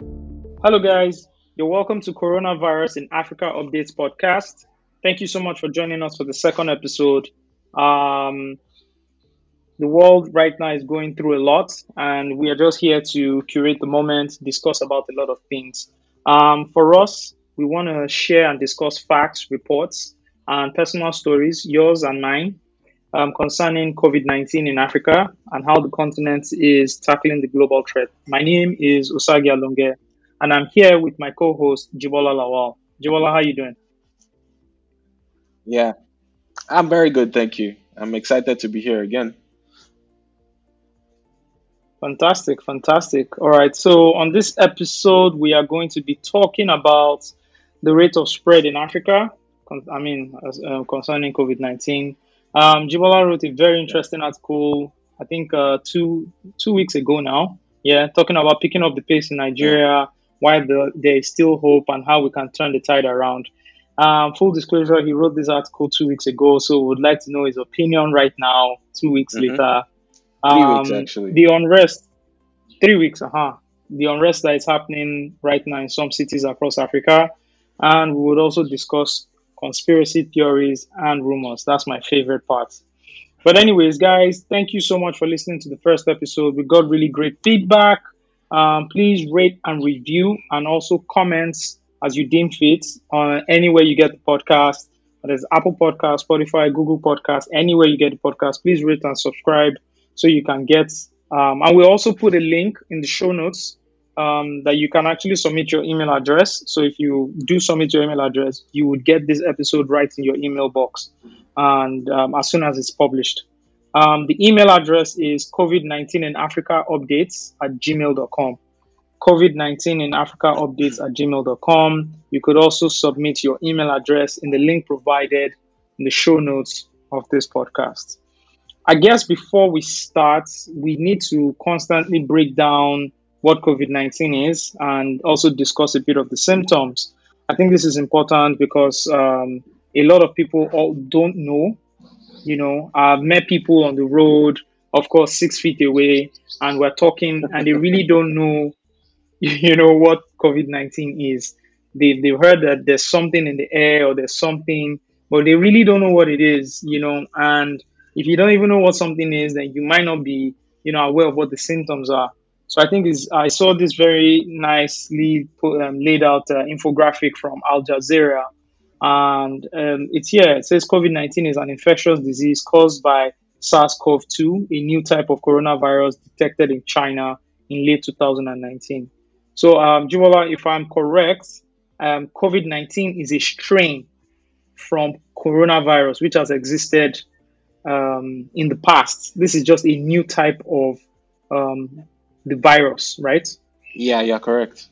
Hello, guys. You're welcome to Coronavirus in Africa Updates podcast. Thank you so much for joining us for the second episode. Um, the world right now is going through a lot, and we are just here to curate the moment, discuss about a lot of things. Um, for us, we want to share and discuss facts, reports, and personal stories, yours and mine, um, concerning COVID 19 in Africa and how the continent is tackling the global threat. My name is Osagie Alonge and I'm here with my co-host Jibola Lawal. Jibola, how are you doing? Yeah, I'm very good, thank you. I'm excited to be here again. Fantastic, fantastic. All right, so on this episode, we are going to be talking about the rate of spread in Africa. I mean, uh, concerning COVID nineteen. Um, Jibola wrote a very interesting article. I think uh, two two weeks ago now. Yeah, talking about picking up the pace in Nigeria why the, there is still hope and how we can turn the tide around. Um, full disclosure, he wrote this article two weeks ago, so we would like to know his opinion right now, two weeks mm-hmm. later. Um, three weeks, actually. The unrest, three weeks, uh-huh. The unrest that is happening right now in some cities across Africa. And we would also discuss conspiracy theories and rumors. That's my favorite part. But, anyways, guys, thank you so much for listening to the first episode. We got really great feedback. Um, please rate and review and also comments as you deem fit on anywhere you get the podcast. There's Apple Podcast, Spotify, Google Podcast, anywhere you get the podcast. Please rate and subscribe so you can get. Um, and we also put a link in the show notes um, that you can actually submit your email address. So if you do submit your email address, you would get this episode right in your email box, and um, as soon as it's published. Um, the email address is COVID-19 in Africa updates at gmail.com. COVID-19 in Africa updates at gmail.com. You could also submit your email address in the link provided in the show notes of this podcast. I guess before we start, we need to constantly break down what COVID 19 is and also discuss a bit of the symptoms. I think this is important because um, a lot of people all don't know you know, I've met people on the road, of course, six feet away, and we're talking, and they really don't know, you know, what COVID 19 is. They, they've heard that there's something in the air or there's something, but they really don't know what it is, you know. And if you don't even know what something is, then you might not be, you know, aware of what the symptoms are. So I think I saw this very nicely put, um, laid out uh, infographic from Al Jazeera and um, it's here. It says COVID 19 is an infectious disease caused by SARS CoV 2, a new type of coronavirus detected in China in late 2019. So, um, Jibola, if I'm correct, um, COVID 19 is a strain from coronavirus which has existed um, in the past. This is just a new type of um, the virus, right? Yeah, yeah, correct.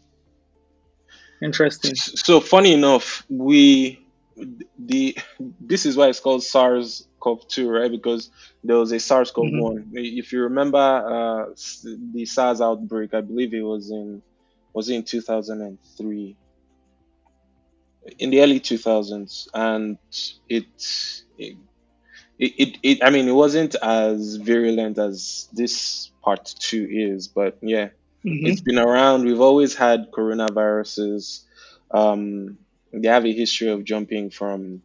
Interesting. So funny enough, we the this is why it's called SARS-CoV-2, right? Because there was a SARS-CoV-1. Mm-hmm. If you remember uh, the SARS outbreak, I believe it was in was in 2003, in the early 2000s, and it, it it, it, I mean, it wasn't as virulent as this part two is, but yeah, Mm-hmm. It's been around. We've always had coronaviruses. Um, they have a history of jumping from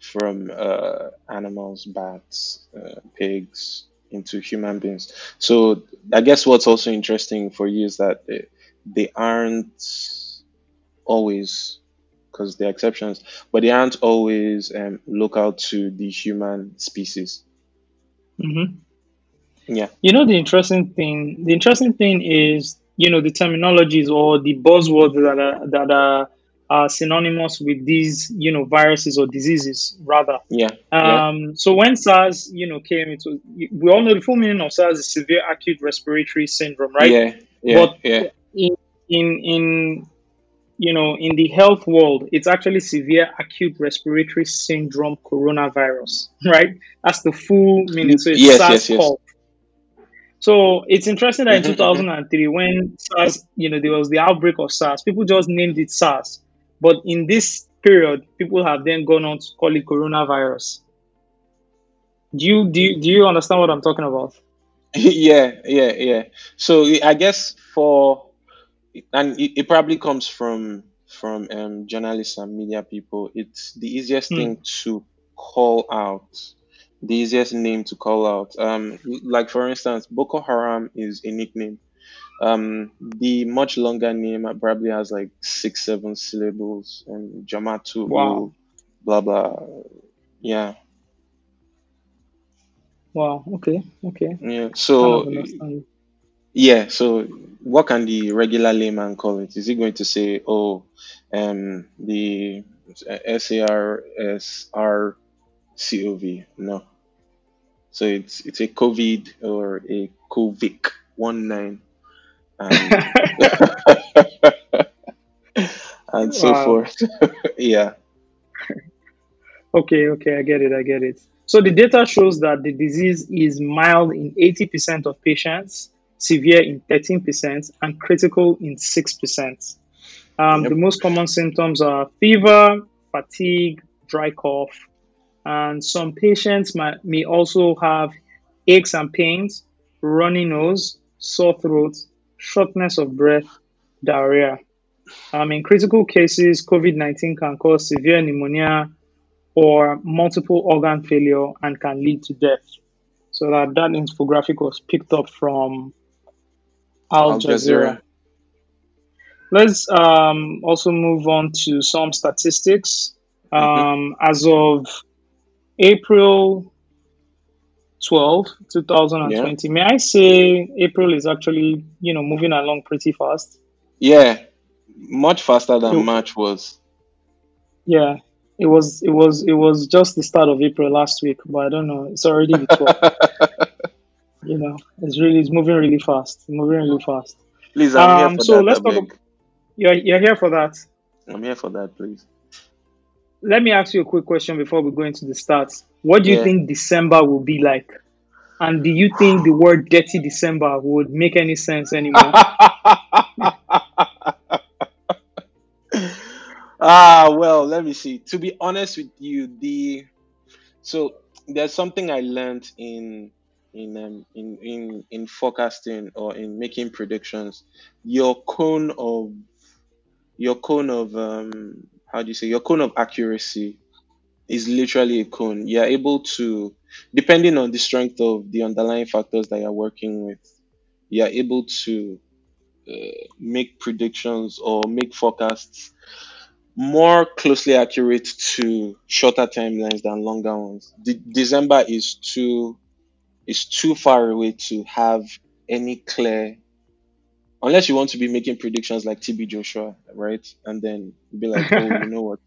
from uh, animals, bats, uh, pigs into human beings. So I guess what's also interesting for you is that they, they aren't always because they're exceptions, but they aren't always um, local to the human species. Mm-hmm. Yeah. You know the interesting thing. The interesting thing is you know the terminologies or the buzzwords that are that are, are synonymous with these you know viruses or diseases rather. Yeah. Um. Yeah. So when SARS you know came into, we all know the full meaning of SARS is severe acute respiratory syndrome, right? Yeah. Yeah. But yeah. In in in you know, in the health world, it's actually severe acute respiratory syndrome coronavirus, right? That's the full meaning. So it's yes, SARS-CoV. Yes, yes. So it's interesting that in mm-hmm, 2003, mm-hmm. when SARS, you know, there was the outbreak of SARS, people just named it SARS. But in this period, people have then gone on to call it coronavirus. Do you do you, do you understand what I'm talking about? yeah, yeah, yeah. So I guess for and it, it probably comes from from um, journalists and media people. It's the easiest Hmm. thing to call out, the easiest name to call out. Um, like for instance, Boko Haram is a nickname. Um, the much longer name probably has like six, seven syllables, and Wow. Jamatu, blah blah. Yeah, Wow. Okay. Okay. yeah. So. Yeah, so what can the regular layman call it? Is he going to say, oh, um, the SARSRCOV? No. So it's it's a COVID or a COVID one nine and and so Wow. forth. Yeah. Okay. Okay. I get it. I get it. So the data shows that the disease is mild in 80% of patients, severe in 13%, and critical in 6%. Um, the most common symptoms are fever, fatigue, dry cough, and some patients might, may also have aches and pains, runny nose, sore throat, shortness of breath, diarrhea. Um, in critical cases, COVID 19 can cause severe pneumonia or multiple organ failure and can lead to death. So that, that infographic was picked up from Al Al Jazeera. Jazeera. Let's um, also move on to some statistics. hmm Um, as of April 12, Yeah. 2020, may I say April is actually, you know, moving along pretty fast? Yeah. Much faster than It, March was. yeah, it was, it was, it was just the start of April last week, but I don't know. It's already the 12th. You know, it's really, it's moving really fast, moving really fast. Please, I'm here Um, for so that, let's talk. ab- You're, you're here for that. I'm here for that, please. Let me ask you a quick question before we go into the stats. What do you Yeah. think December will be like? And do you think the word dirty December would make any sense anymore? ah, well, let me see. To be honest with you, the so there's something I learned in in um in in in forecasting or in making predictions. Your cone of your cone of um how do you say your cone of accuracy is literally a cone. You're able to, depending on the strength of the underlying factors that you're working with, you're able to uh, make predictions or make forecasts more closely accurate to shorter timelines than longer ones. De- December is too is too far away to have any clear unless you want to be making predictions like TB Joshua, right? And then be like, oh, you know what?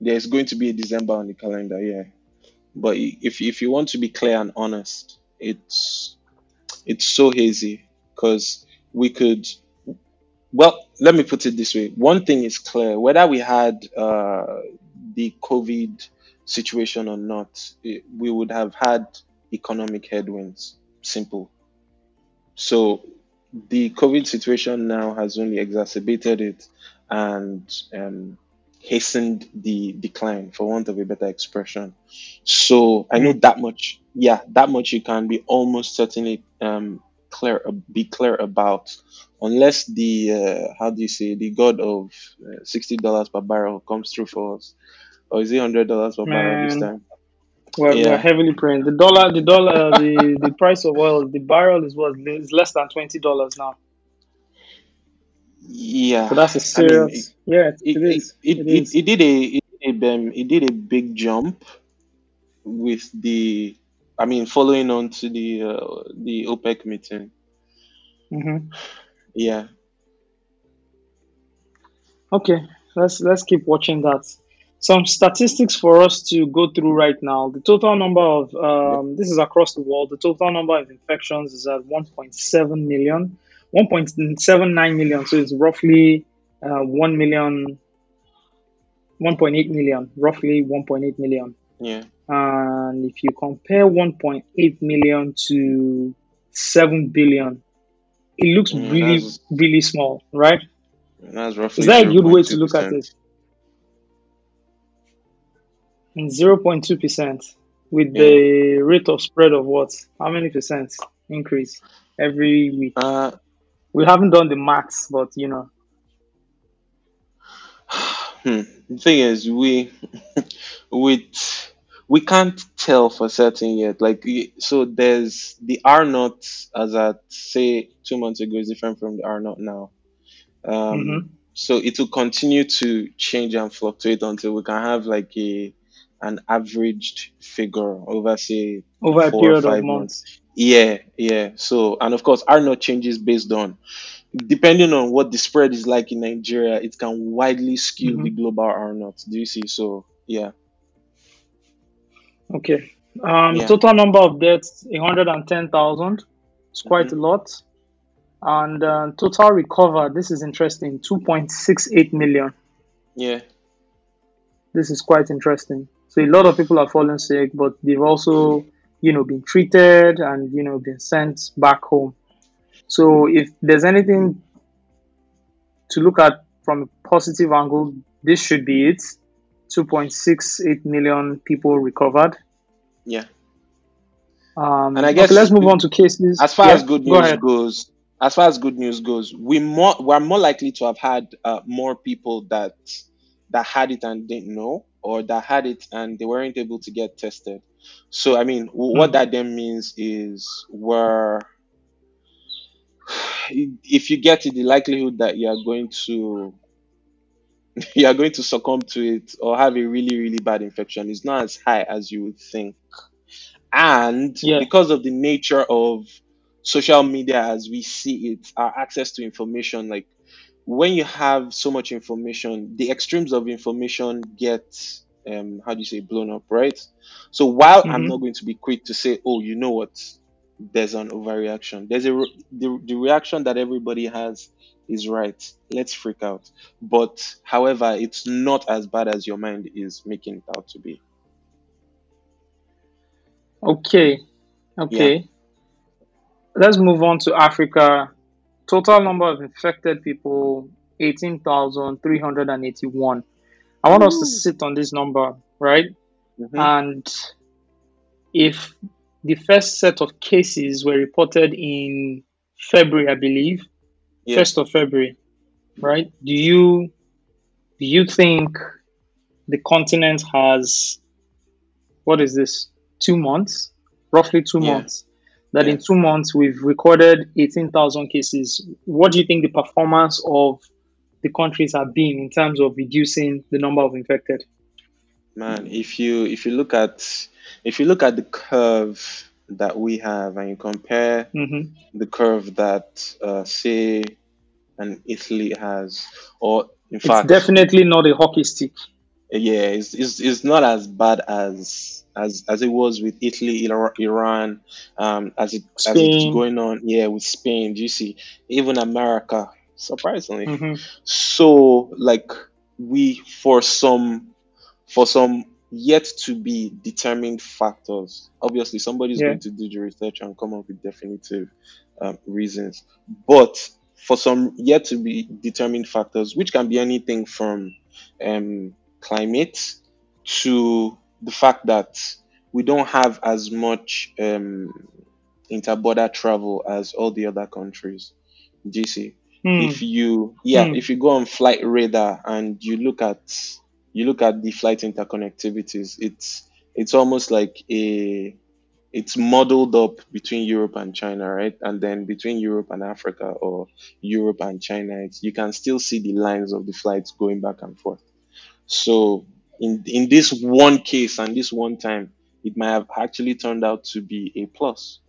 There's going to be a December on the calendar, yeah. But if if you want to be clear and honest, it's it's so hazy because we could well, let me put it this way. One thing is clear, whether we had uh, the COVID situation or not, eh, we would have had economic headwinds. Simple. So the COVID situation now has only exacerbated it and um, hastened the decline, for want of a better expression. So I know that much. Yeah, that much you can be almost certainly um, clear be clear about, unless the uh, how do you say the god of uh, sixty dollars per barrel comes through for us, or is it hundred dollars per barrel this time? We're, we're Yeah, heavily praying. The dollar, the dollar, the, the price of oil, the barrel is what is less than twenty dollars now. yeah. So that's a I mean, it serious. Yeah, it, it it is. it, It it, is. it did a it a, um, it did a big jump with the I mean following on to the uh, the OPEC meeting. hmm Yeah. Okay, let's let's keep watching that. Some statistics for us to go through right now. The total number of um, this is across the world. The total number of infections is at 1.7 million, 1.79 million. So it's roughly uh, 1 million, 1.8 million, roughly 1.8 million. Yeah. And if you compare 1.8 million to 7 billion, it looks Mm, really, really small, right? that's roughly. Is that a good way to look at it? And 0.2% with Yeah. the rate of spread of what? How many percent increase every week? Uh We haven't done the maths, but you know, Hmm. The thing is, we with we can't tell for certain yet. Like, so there's the R naught as at say two months ago is different from the R naught now. Um, hmm so it will continue to change and fluctuate until we can have like a an averaged figure over say over a period of months. months. Yeah, yeah. So and of course R naught changes based on depending on what the spread is like in Nigeria, it can widely skew hmm the global R naught. Do you see? So yeah, Okay. Um, yeah. total number of deaths, 110,000. It's quite hmm a lot. And uh, total recovered, this is interesting, 2.68 million. Yeah. This is quite interesting. So a lot of people are falling sick, but they've also, you know, been treated and, you know, been sent back home. So if there's anything to look at from a positive angle, this should be it. 2.68 million people recovered. Yeah. And I Um, okay, guess let's move on to cases. as far as good go news goes, as far as good news goes, we more we're more likely to have had uh, more people that that had it and didn't know, or that had it and they weren't able to get tested. So I mean, w- what Hmm. that then means is we're if you get it, the likelihood that you are going to you are going to succumb to it or have a really really bad infection is not as high as you would think and Yeah. because of the nature of social media as we see it our access to information like when you have so much information the extremes of information get um how do you say blown up right? So while i'm not going to be quick to say oh you know what? There's an overreaction. There's a re- the, the reaction that everybody has is right. Let's freak out. But however it's not as bad as your mind is making it out to be. Okay. yeah. Okay. Let's move on to Africa. Total number of infected people 18,381. I want us to sit on this number, right? hmm And if the first set of cases were reported in February, I believe, yeah 1st of February, right? Do you do you think the continent has what is this? 2 months? Roughly 2 yeah months. That in 2 months we've recorded 18,000 cases. What do you think the performance of the countries have been in terms of reducing the number of infected? Man, if you if you look at if you look at the curve that we have and you compare Mhm. the curve that uh, say an Italy has, or in fact It's fact, definitely not a hockey stick. Yeah, it's, it's, it's not as bad as as as it was with Italy, Iran, um, as it as it's going on, yeah, with Spain. You see? Even America, surprisingly. Mhm. So like we for some for some yet to be determined factors. Obviously, somebody's Yeah. going to do the research and come up with definitive um, reasons. But for some yet to be determined factors, which can be anything from um, climate to the fact that we don't have as much um, interborder travel as all the other countries. See? Hmm. if you yeah Hmm. if you go on flight radar and you look at you look at the flight interconnectivities it's it's almost like a it's modeled up between Europe and China right and then between Europe and Africa or Europe and China it's, you can still see the lines of the flights going back and forth so in in this one case and this one time it might have actually turned out to be a plus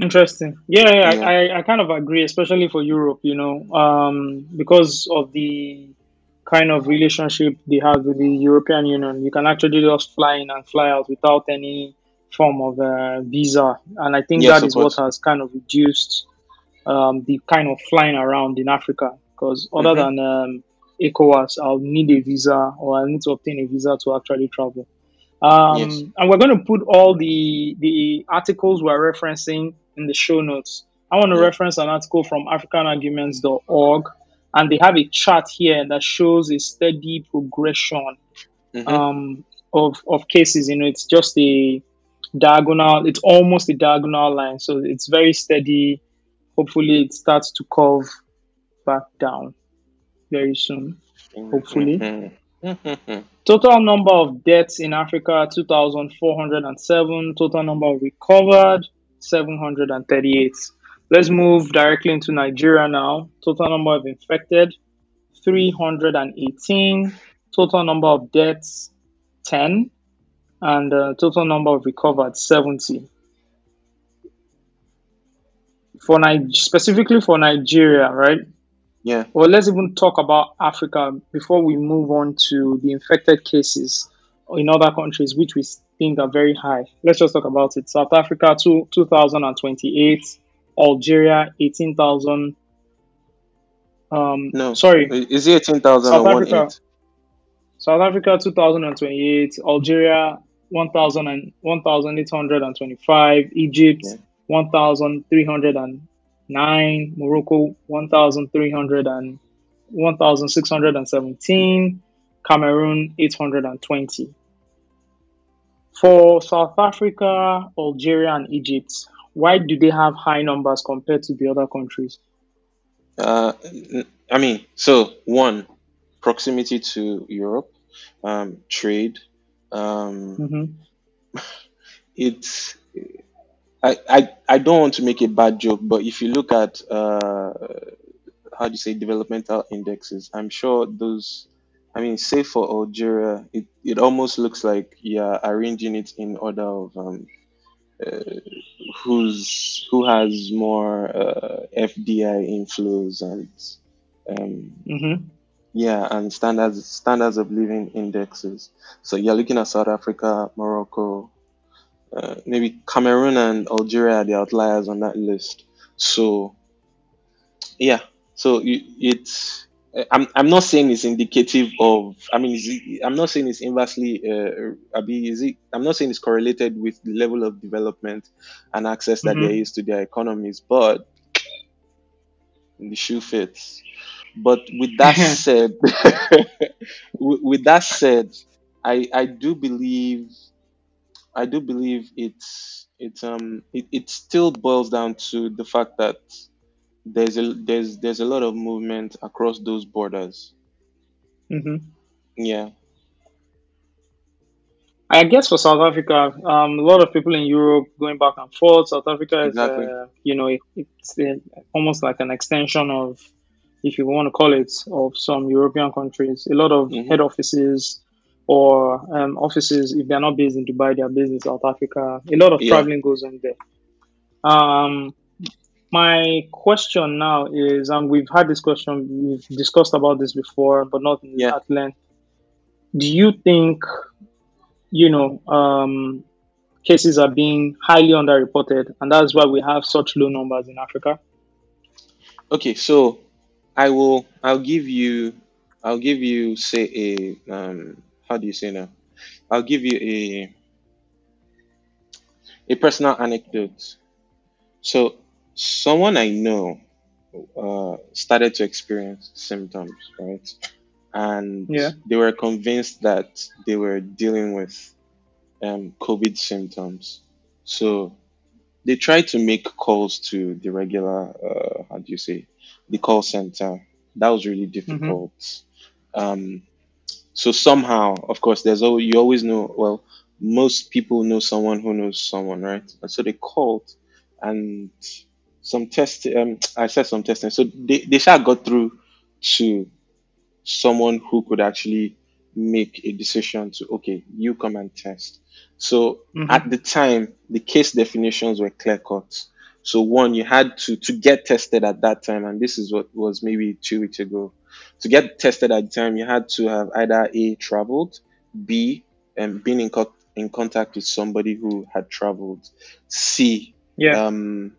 Interesting. Yeah, yeah, yeah I, I, kind of agree, especially for Europe, you know, um, because of the kind of relationship they have with the European Union. You can actually just fly in and fly out without any form of uh, visa. And I think yes that of what has kind of reduced um, the kind of flying around in Africa. Because other mm-hmm. than um, ECOWAS, I'll need a visa or I'll need to obtain a visa to actually travel. yes Um, and we're going to put all the the articles we're referencing in the show notes. I want to yeah reference an article from africanarguments.org, and they have a chart here that shows a steady progression mm-hmm. um, of of cases. You know, it's just a diagonal. It's almost a diagonal line, so it's very steady hopefully it starts to curve back down very soon. Hopefully. Mhm. Total number of deaths in Africa 2,407. Total number recovered 738. Let's move directly into Nigeria now. Total number of infected 318. Total number of deaths 10. And uh, total number of recovered 70. For Ni- specifically for Nigeria, right? Yeah. Well, let's even talk about Africa before we move on to the infected cases in other countries, which we think are very high. Let's just talk about it. South Africa, two, 2,028. Algeria, 18,000. Um, No. sorry, Is it eighteen thousand South or Africa. eight? South Africa, 2,028. Algeria, 1,000 and 1,825. Egypt, Yeah. 1,309. Morocco, 1,300 and 1,617. Cameroon, 820. For South Africa, Algeria, and Egypt, why do they have high numbers compared to the other countries? Uh, I mean, so one, proximity to Europe, um, trade. Um, hmm it's I, I I don't want to make a bad joke, but if you look at uh, how do you say developmental indexes, I'm sure those. I mean, say for Algeria, it, it almost looks like you're arranging it in order of um, uh, who's who has more uh, FDI inflows and um, hmm yeah, and standards standards of living indexes. So you're looking at South Africa, Morocco, uh, maybe Cameroon and Algeria are the outliers on that list. So yeah, so it's I'm I'm not saying it's indicative of. I mean, is it, I'm not saying it's inversely. Uh, Abi, is it? I'm not saying it's correlated with the level of development and access that there hmm is to their economies, but the shoe fits. But with that said, with, with that said, I I do believe I do believe it's it's um it, it still boils down to the fact that there's a there's there's a lot of movement across those borders. hmm Yeah, I guess for South Africa, um, a lot of people in Europe going back and forth. South Africa is, exactly. uh, you know, it, it's uh, almost like an extension of, if you want to call it, of some European countries. A lot of hmm head offices or um, offices, if they're not based in Dubai, they're based in South Africa. A lot of Yeah. traveling goes on there. Um, my question now is, and we've had this question, we've discussed about this before, but not Yeah. at length. Do you think you know, um, cases are being highly underreported, and that's why we have such low numbers in Africa. Okay, so I will I'll give you I'll give you say a um how do you say now? I'll give you a a personal anecdote. So someone I know uh, started to experience symptoms, right? And Yeah. they were convinced that they were dealing with um, COVID symptoms. So they tried to make calls to the regular, uh, how do you say, the call center. That was really difficult. Um, so somehow, of course, there's always, you always know, well, most people know someone who knows someone, right? And so they called and some test, um, I said some testing. So they, they shall got through to someone who could actually make a decision to, okay, you come and test. So hmm at the time, the case definitions were clear cut. So one, you had to to get tested at that time, and this is what was maybe two weeks ago. To get tested at the time, you had to have either A traveled, B and been in co- in contact with somebody who had traveled, C Yeah. um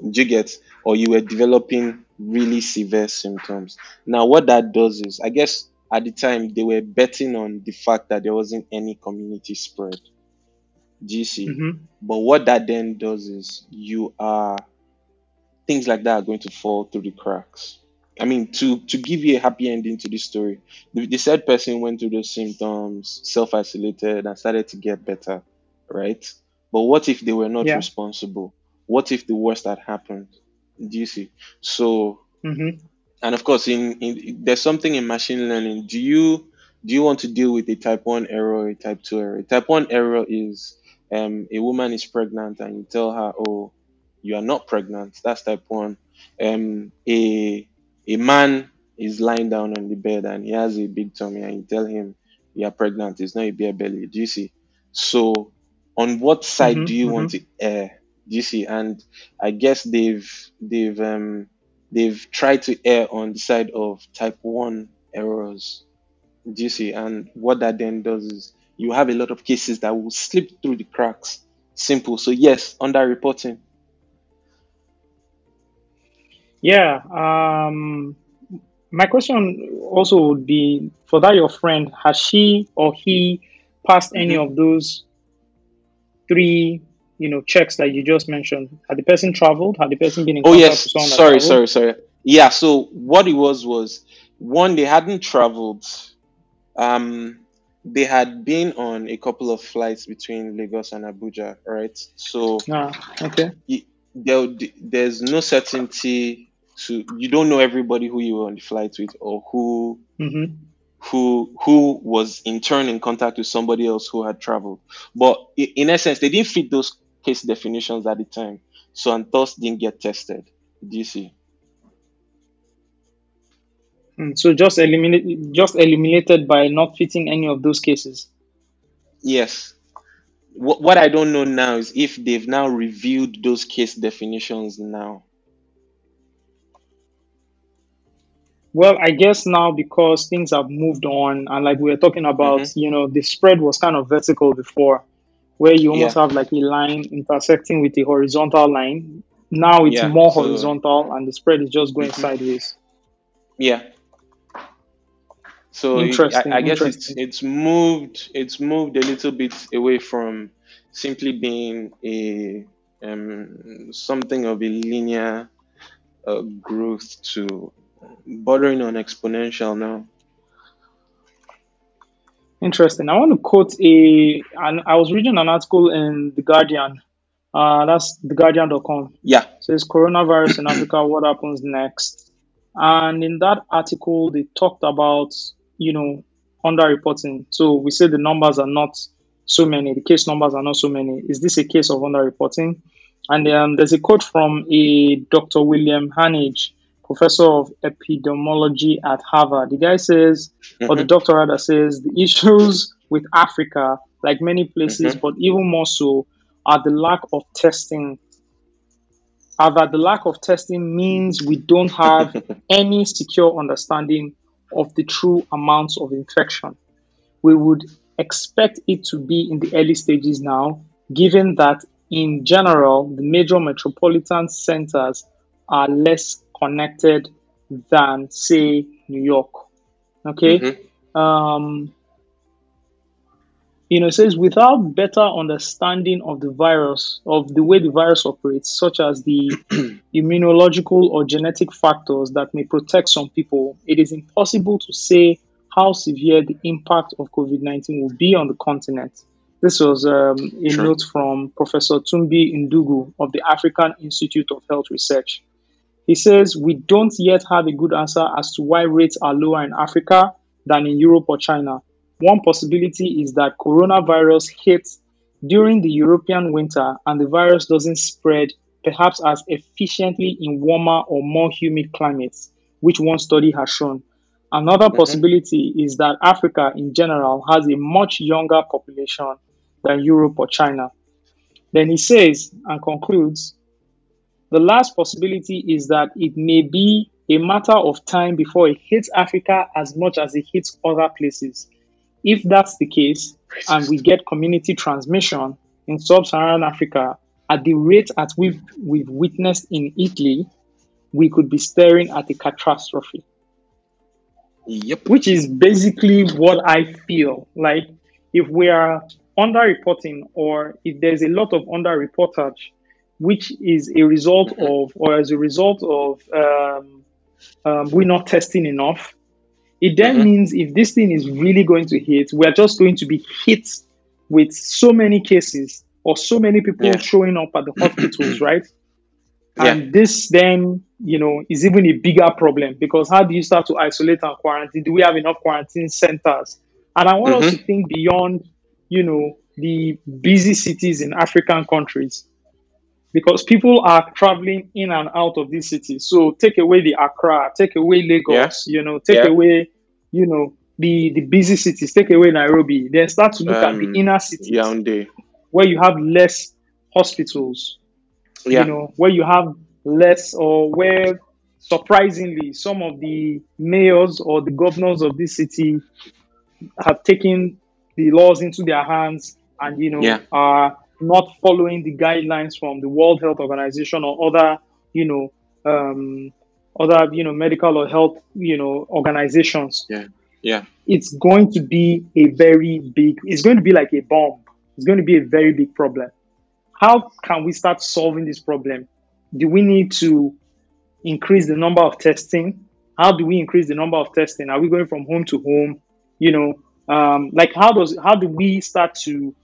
you get or you were developing really severe symptoms. Now what that does is I guess at the time they were betting on the fact that there wasn't any community spread. Do you see? hmm But what that then does is you are things like that are going to fall through the cracks. I mean, to to give you a happy ending to this story, the, the said person went through those symptoms, self isolated, and started to get better, right? But what if they were not Yeah. responsible? What if the worst had happened? Do you see? So Mm-hmm. and of course in, in there's something in machine learning do you do you want to deal with a type 1 error or a type 2 error a type 1 error is um, a woman is pregnant and you tell her oh you are not pregnant that's type 1 um, a a man is lying down on the bed and he has a big tummy and you tell him you are pregnant it's not a bare belly do you see so on what side do Mm-hmm. you want Mm-hmm. to err do you see and i guess they've they've um they've tried to err on the side of type 1 errors. Do you see? And what that then does is you have a lot of cases that will slip through the cracks. Simple. So, yes, under reporting. Yeah. Um, my question also would be for that your friend has she or he passed any hmm of those three you know checks that you just mentioned? Had the person traveled? Had the person been in Oh, yes. Sorry, sorry, sorry. Yeah. So, what it was was one, they hadn't traveled. Um, they had been on a couple of flights between Lagos and Abuja, right? So, Ah, okay. there, there's no certainty to you don't know everybody who you were on the flight with or who Mm-hmm. who who was in turn in contact with somebody else who had traveled. But in essence they didn't fit those case definitions at the time. So and thus didn't get tested. Do you see? Mm, so just eliminate, just eliminated by not fitting any of those cases. yes. What, what i don't know now is if they've now reviewed those case definitions now Well, I guess now because things have moved on, and like we were talking mm-hmm. about, you know, the spread was kind of vertical before, where you almost yeah have like a line intersecting with a horizontal line. Now it's yeah more so horizontal, and the spread is just going mm-hmm. sideways. yeah So I, Interesting, I guess it's it's moved it's moved a little bit away from simply being a um, something of a linear uh, growth to bordering on exponential now. Interesting. I want to quote a, and I was reading an article in The Guardian. Uh, that's theguardian.com. Yeah. It says coronavirus in Africa, what happens next? And in that article, they talked about, you know, underreporting. So we say the numbers are not so many, the case numbers are not so many. Is this a case of underreporting? And um, there's a quote from a Dr. William Hanage, professor of epidemiology at Harvard. The guy says, or the hmm doctor rather says, the issues with Africa, like many places, hmm but even more so, are the lack of testing. Are that the lack of testing means we don't have any secure understanding of the true amounts of infection. We would expect it to be in the early stages now, given that in general, the major metropolitan centers are less connected than, say, New York. Okay. hmm Um, you know, it says without better understanding of the virus, of the way the virus operates, such as the immunological or genetic factors that may protect some people, it is impossible to say how severe the impact of COVID 19 will be on the continent. This was um, a Sure. note from Professor Thumbi Ndung'u of the African Institute of Health Research. He says, We don't yet have a good answer as to why rates are lower in Africa than in Europe or China. One possibility is that coronavirus hits during the European winter and the virus doesn't spread perhaps as efficiently in warmer or more humid climates, which one study has shown. Another hmm possibility is that Africa in general has a much younger population than Europe or China. Then he says and concludes the last possibility is that it may be a matter of time before it hits Africa as much as it hits other places. If that's the case, and we get community transmission in sub Saharan Africa at the rate at which we've witnessed in Italy, we could be staring at a catastrophe, Yep. which is basically what I feel. Like, if we are underreporting or if there's a lot of underreportage, which is a result of, or as a result of, um, um, we're not testing enough, it then hmm means if this thing is really going to hit, we're just going to be hit with so many cases or so many people Yeah. showing up at the hospitals, right? Yeah. And this then, you know, is even a bigger problem because how do you start to isolate and quarantine? Do we have enough quarantine centers? And I want us to Mm-hmm. think beyond, you know, the busy cities in African countries because people are traveling in and out of these cities. So take away the Accra, take away Yeah. Lagos, you know, take Yeah. away, you know, the the busy cities, take away Nairobi. Then start to look at the Um, inner cities Yaoundé. where you have less hospitals, Yeah. you know, where you have less or where surprisingly some of the mayors or the governors of this city have taken the laws into their hands and you know Yeah. are not following the guidelines from the World Health Organization or other you know um, other you know medical or health you know organizations. Yeah. Yeah. it's going to be a very big it's going to be like a bomb. It's going to be a very big problem. How can we start solving this problem? Do we need to increase the number of testing? How do we increase the number of testing? Are we going from home to home? You know um, like how does how do we start to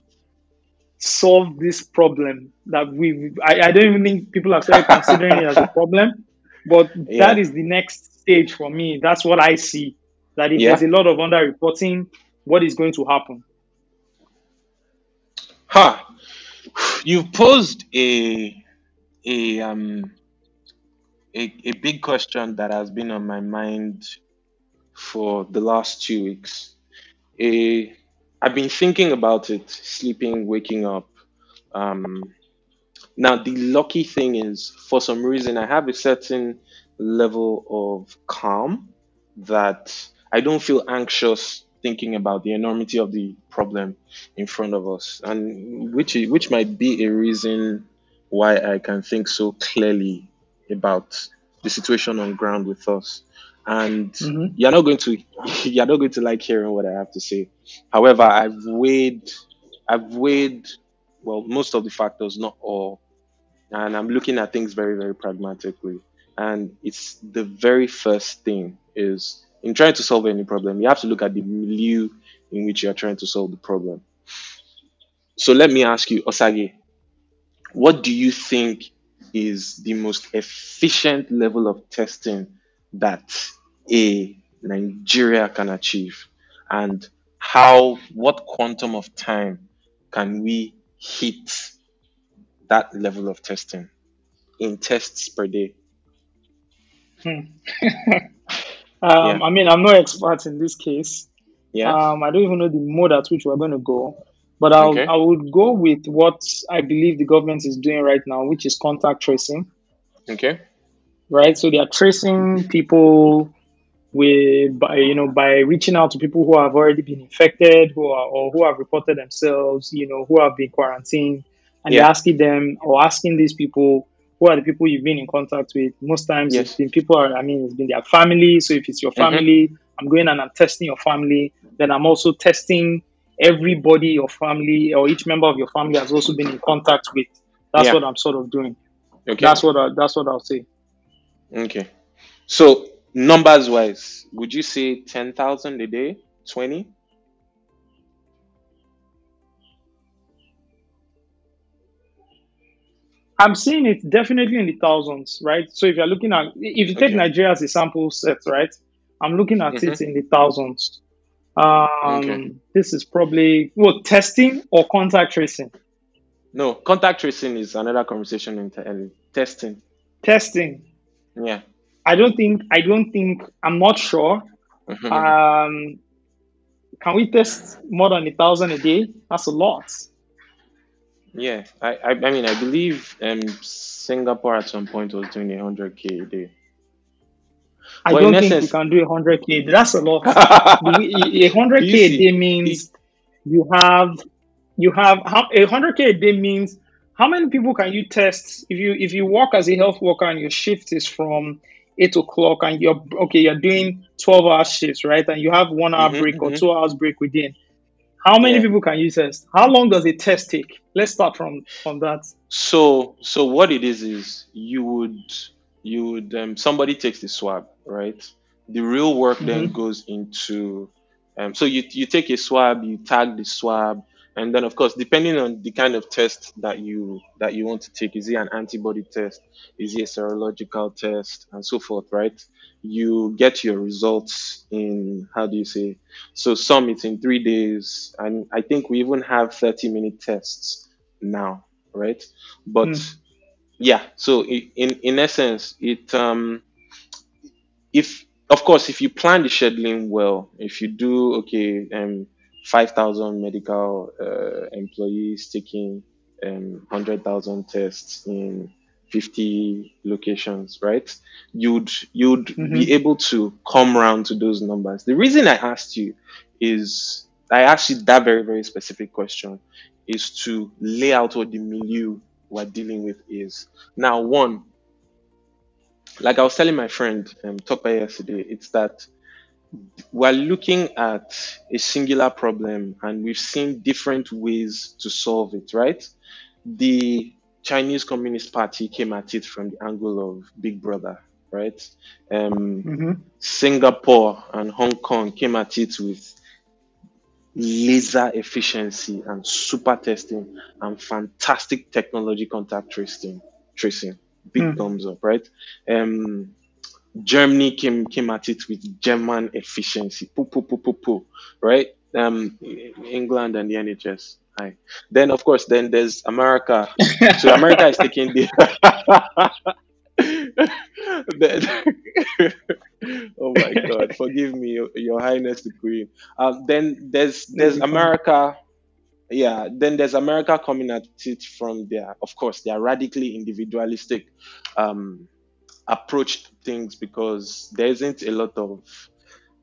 solve this problem that we I, I don't even think people are started considering it as a problem but Yeah. that is the next stage for me that's what i see that if Yeah. there's a lot of underreporting what is going to happen Ha! You've posed a a um a, a big question that has been on my mind for the last two weeks. A, I've been thinking about it, sleeping, waking up. Um, now the lucky thing is, for some reason, I have a certain level of calm that I don't feel anxious thinking about the enormity of the problem in front of us, and which which might be a reason why I can think so clearly about the situation on ground with us. And Mhm. you're not going to you're not going to like hearing what I have to say. However, I've weighed I've weighed well most of the factors, not all, and I'm looking at things very very pragmatically. And it's the very first thing is in trying to solve any problem, you have to look at the milieu in which you're trying to solve the problem. So let me ask you, Osagie, what do you think is the most efficient level of testing that a Nigeria can achieve? And how, what quantum of time can we hit that level of testing in tests per day? Hmm. Yeah. um, i mean i'm no expert in this case Yeah. um, i don't even know the mode at which we're going to go but I'll, Okay. i would go with what i believe the government is doing right now which is contact tracing Okay. Right? So they are tracing people with by you know by reaching out to people who have already been infected, who are or who have reported themselves, you know, who have been quarantined, and Yeah. asking them or asking these people who are the people you've been in contact with. Most times it's Yes. been people are I mean it's been their family. So if it's your Mhm. family, I'm going and I'm testing your family. Then I'm also testing everybody your family or each member of your family has also been in contact with. That's Yeah. what I'm sort of doing. Okay. That's what I, that's what I'll say. Okay. So numbers wise, would you say ten thousand a day? Twenty? I'm seeing it definitely in the thousands, right? So if you're looking at, if you take Okay. Nigeria as a sample set, right? I'm looking at it in the thousands. Um, Okay. this is probably well testing or contact tracing. No, contact tracing is another conversation entirely. Testing. Testing. Yeah. I don't think. I don't think. I'm not sure. Mhm. Um, can we test more than a thousand a day? That's a lot. yeah. I, I I mean I believe um Singapore at some point was doing a hundred K a day. I Well, don't think we essence- can do a hundred k. That's a lot. a 100k a day means you have you have a hundred k a day means how many people can you test if you if you work as a health worker and your shift is from eight o'clock and you're okay you're doing twelve hour shifts right and you have one hour Mhm, break or mhm. two hours break within. How many Yeah. people can you test? How long does a test take? Let's start from from that. So so what it is is you would you would um, somebody takes the swab, right? The real work then Mhm. goes into um, so you you take a swab, you tag the swab, And then of course, depending on the kind of test that you that you want to take, is it an antibody test, is it a serological test, and so forth, right? You get your results in how do you say? So some it's in three days, and I think we even have 30 minute tests now, right? But Mm. yeah, so in in essence, it um if of course if you plan the scheduling well if you do okay um 5000 medical uh, employees taking um 100000 tests in 50 locations right? You'd you'd Mm-hmm. be able to come round to those numbers. The reason i asked you is i asked you that very very specific question is to lay out what the milieu we're dealing with is. Now one like I was telling my friend um, by yesterday, it's that we're looking at a singular problem and we've seen different ways to solve it, right? The Chinese Communist Party came at it from the angle of Big Brother, right? Um, Mm-hmm. Singapore and Hong Kong came at it with laser efficiency and super testing and fantastic technology contact tracing. Tracing, big Mm. thumbs up, right? Um, Germany came came at it with German efficiency, poo poo poo poo poo, right? Um, England and the NHS. Hi. Then of course, then there's America. So America is taking the. Oh my God! Forgive me, Your Your Highness the Queen. Um, then there's there's America. Yeah. Then there's America coming at it from their, of course, their radically individualistic um, approach to things because there isn't a lot of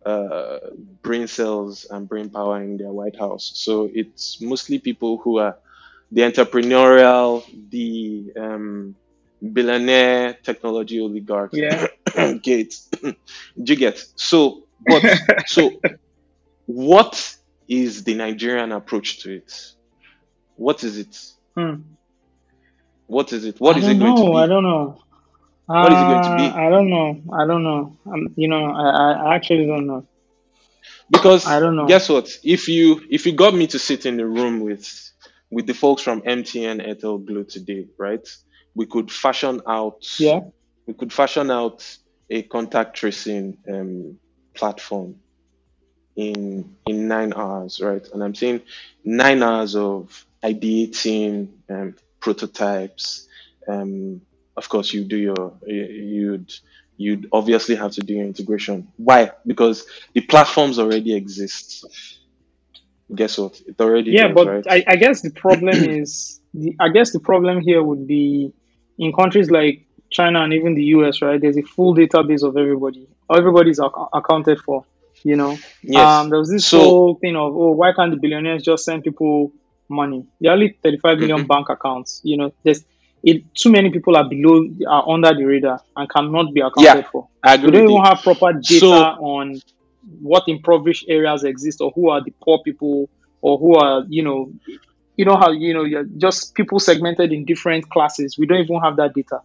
uh, brain cells and brain power in their White House. So it's mostly people who are the entrepreneurial, the um, billionaire technology oligarchs. Yeah. Gates. Do you get? So, but so what is the Nigerian approach to it? What is it? Hmm. What is it? What I is it going to know. I don't know. What is it going to Uh, be? I don't know. I don't know. Um, you know, I, I actually don't know. Because I don't know. guess what? If you if you got me to sit in the room with with the folks from MTN, Airtel, Glo today, right? We could fashion out Yeah. we could fashion out a contact tracing um, platform in in nine hours, right? And I'm saying nine hours of ideating um, prototypes. Um, of course, you do your you- you'd you'd obviously have to do your integration. Why? Because the platforms already exist. Guess what? It already Yeah, does, but right? I, I guess the problem is, the, I guess the problem here would be in countries like China and even the US, right? There's a full database of everybody. Everybody's ac- accounted for, you know. Yes. Um, there was this So whole thing of, oh, why can't the billionaires just send people money? There are only 35 million bank accounts. You know, there's it, too many people are below, are under the radar and cannot be yeah, accounted for. I We don't even have proper data So on what impoverished areas exist or who are the poor people or who are, you know, you know how, you know, you're just people segmented in different classes. We don't even have that data.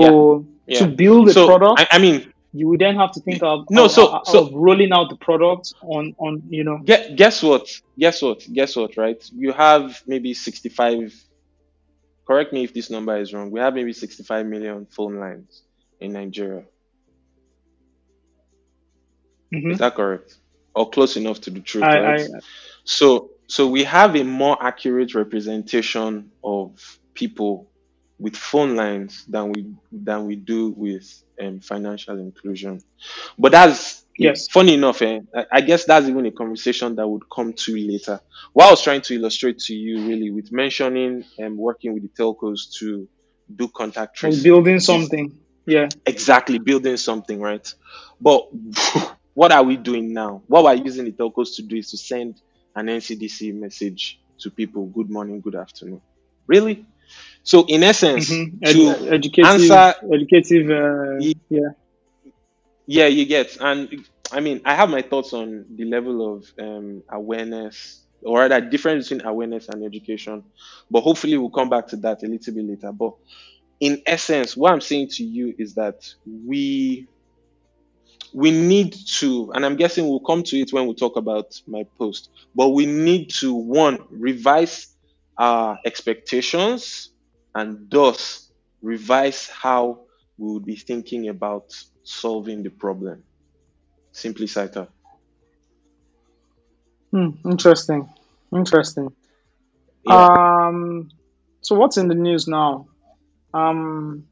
yeah, So to build a So product, I, I mean, you would then have to think of, no. of, So of so of rolling out the product on, on, you know, guess what? Guess what? Guess what? Right? You have maybe 65. Correct me if this number is wrong. We have maybe 65 million phone lines in Nigeria. hmm Is that correct? Or close enough to the truth, I, right? I, So, so we have a more accurate representation of people with phone lines than we than we do with um, financial inclusion. But that's yes. funny enough. Eh, I, guess that's even a conversation that would come to later. What I was trying to illustrate to you, really, with mentioning and working with the telcos to do contact tracing, building something. Yeah. exactly building something, right? But what are we doing now? What we're using the telcos to do is to send an NCDC message to people. Good morning, good afternoon. Really? So, in essence, hmm Ed, to educative, answer educative, uh, yeah. Yeah, you get. And I mean, I have my thoughts on the level of um, awareness, or rather, difference between awareness and education. But hopefully, we'll come back to that a little bit later. But in essence, what I'm saying to you is that we, we need to, and I'm guessing we'll come to it when we talk about my post, but we need to one revise our expectations and thus revise how we would be thinking about solving the problem. Simply cited. Hmm, interesting. Interesting. Yeah. Um, so what's in the news now? Um,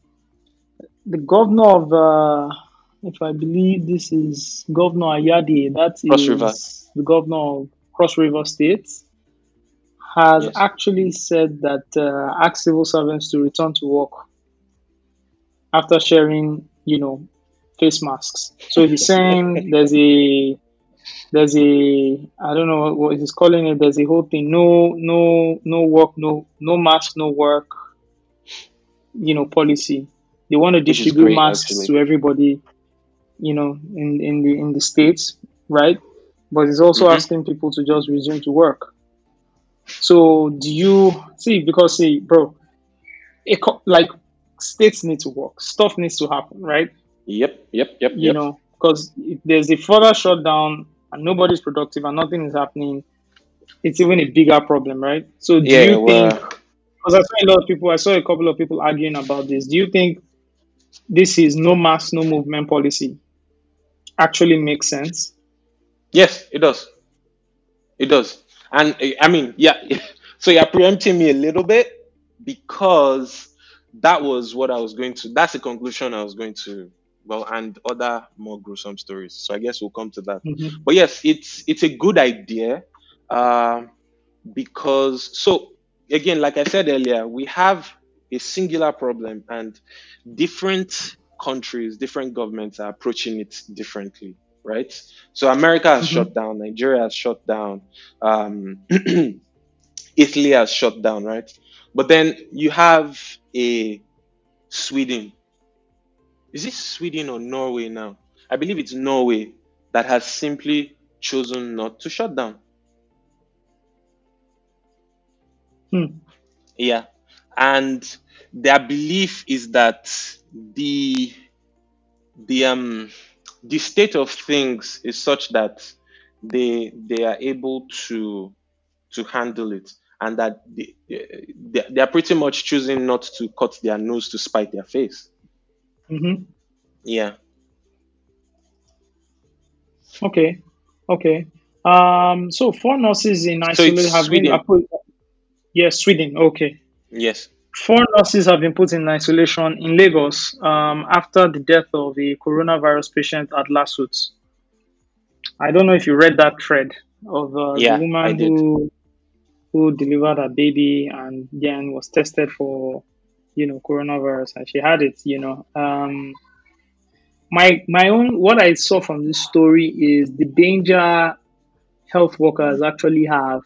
the governor of, uh, if I believe this is Governor Ayade, that Cross River. the governor of Cross River State, has Yes. actually said that uh, ask civil servants to return to work after sharing, you know, face masks. So he's saying there's a there's a I don't know what he's calling it. There's a whole thing. No, no, no work, no, no mask, no work. You know, policy. They want to distribute great masks actually. to everybody. You know, in in the in the states, right? But he's also hmm asking people to just resume to work. So do you see? Because see, bro, it, like states need to work. Stuff needs to happen, right? Yep, yep, yep, you yep. know, because if there's a further shutdown and nobody's productive and nothing is happening, it's even a bigger problem, right? So do Yeah, you think, because I saw a lot of people, I saw a couple of people arguing about this, do you think this is no mass, no movement policy actually makes sense? yes, it does. It does. And I mean, yeah, so you're preempting me a little bit because that was what I was going to, that's the conclusion I was going to, well, and other more gruesome stories. So I guess we'll come to that. hmm But yes, it's it's a good idea um, because so again, like I said earlier, we have a singular problem, and different countries, different governments are approaching it differently, right? So America has hmm shut down, Nigeria has shut down, um, Italy has shut down, right? But then you have a Sweden. Is it Sweden or Norway now? I believe it's Norway that has simply chosen not to shut down. Hmm. Yeah. And their belief is that the the um the state of things is such that they they are able to to handle it and that they, they, they are pretty much choosing not to cut their nose to spite their face. hmm Yeah. Okay. Okay. Um. So four nurses in So isolation have been Sweden. approved. Yes, Sweden. Okay. Yes. Four nurses have been put in isolation in Lagos um, after the death of a coronavirus patient at LASUTH. I don't know if you read that thread of uh, the Yeah, I woman did. who who delivered a baby and then was tested for you know coronavirus and she had it. You know, um, my my own what I saw from this story is the danger health workers actually have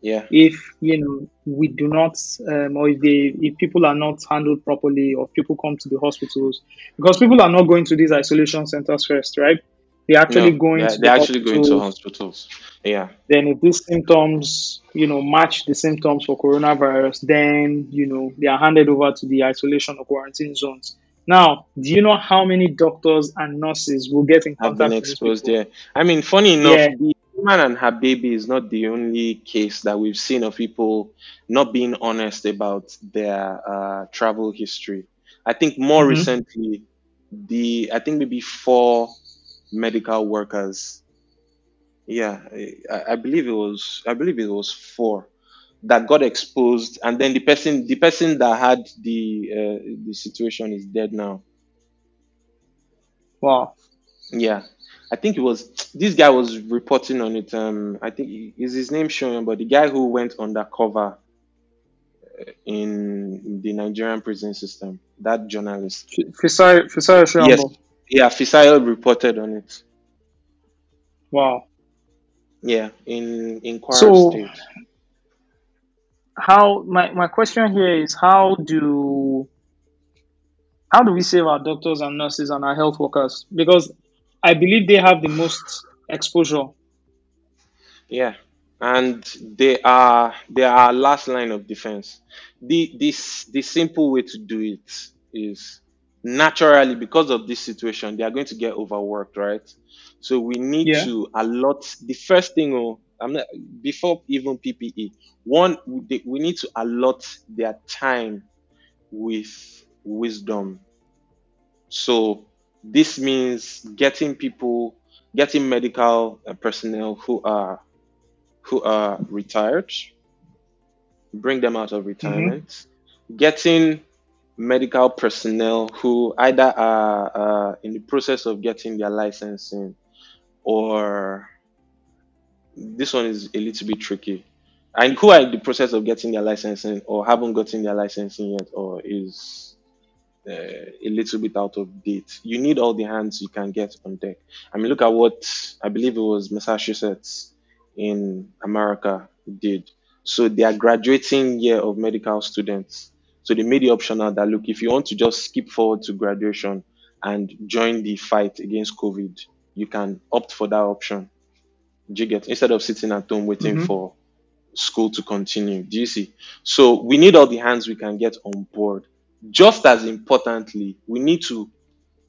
Yeah. if you know we do not um, or if they if people are not handled properly or people come to the hospitals because people are not going to these isolation centers first right they're actually No, going they're, to they're actually going to hospitals. Yeah. then if these symptoms you know match the symptoms for coronavirus then you know they are handed over to the isolation or quarantine zones now do you know how many doctors and nurses will get in have been contact with these exposed there. I mean, funny enough, yeah the woman and her baby is not the only case that we've seen of people not being honest about their uh, travel history. I think more hmm recently, the I think maybe four medical workers. Yeah, I, I believe it was I believe it was four that got exposed, and then the person the person that had the uh, the situation is dead now. wow Yeah, I think it was this guy was reporting on it. Um, I think is his name showing, but the guy who went undercover in the Nigerian prison system, that journalist. Fisai Fisai Yes. Yeah, Fisayo reported on it. wow Yeah, in in Kwara so State. how my, my question here is how do how do we save our doctors and nurses and our health workers because i believe they have the most exposure Yeah, and they are they are our last line of defense. The this the simple way to do it is naturally because of this situation they are going to get overworked right so we need Yeah. to allot the first thing oh, i'm not before even ppe one we need to allot their time with wisdom so this means getting people getting medical uh, personnel who are who are retired bring them out of Mm-hmm. retirement getting medical personnel who either are uh, in the process of getting their licensing or this one is a little bit tricky. And who are in the process of getting their licensing or haven't gotten their licensing yet or is uh, a little bit out of date. You need all the hands you can get on deck. I mean look at what i believe it was massachusetts in america did. So their graduating year of medical students so they made it optional that look if you want to just skip forward to graduation and join the fight against covid you can opt for that option do you get instead of sitting at home waiting Mm-hmm. for school to continue? Do you see? So we need all the hands we can get on board. Just as importantly, we need to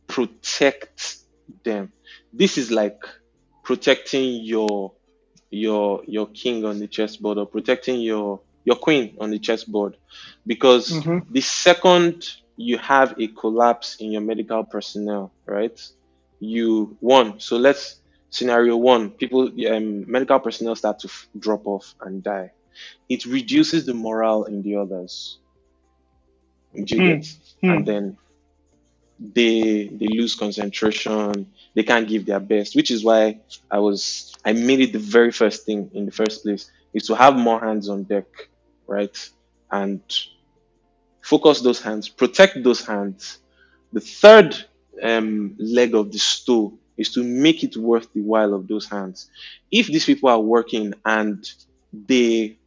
protect them. This is like protecting your your your king on the chessboard or protecting your your queen on the chessboard. Because Mm-hmm. the second you have a collapse in your medical personnel right you won. So let's scenario one people um, medical personnel start to f- drop off and die. It reduces the morale in the others. Do you get? Hmm. and then they they lose concentration. They can't give their best which is why i was i made it the very first thing in the first place is to have more hands on deck right? And focus those hands protect those hands. The third um, leg of the stool is to make it worth the while of those hands. If these people are working and they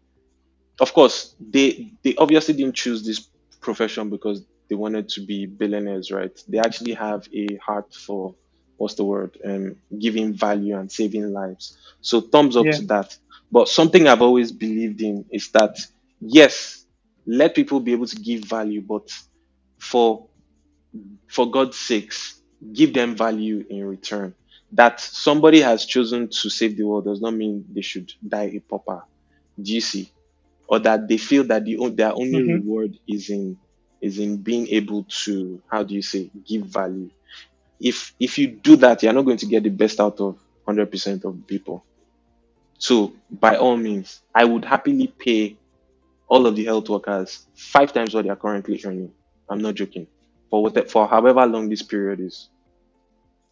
of course they they obviously didn't choose this profession because they wanted to be billionaires right? They actually have a heart for what's the word um giving value and saving lives. So thumbs up Yeah. to that. But something i've always believed in is that yes let people be able to give value but for for god's sakes give them value in return. That somebody has chosen to save the world does not mean they should die a pauper. Do you see? Or that they feel that the their only Mm-hmm. reward is in is in being able to how do you say give value. If if you do that you're not going to get the best out of 100% of people. So by all means i would happily pay all of the health workers five times what they are currently earning i'm not joking for what for however long this period is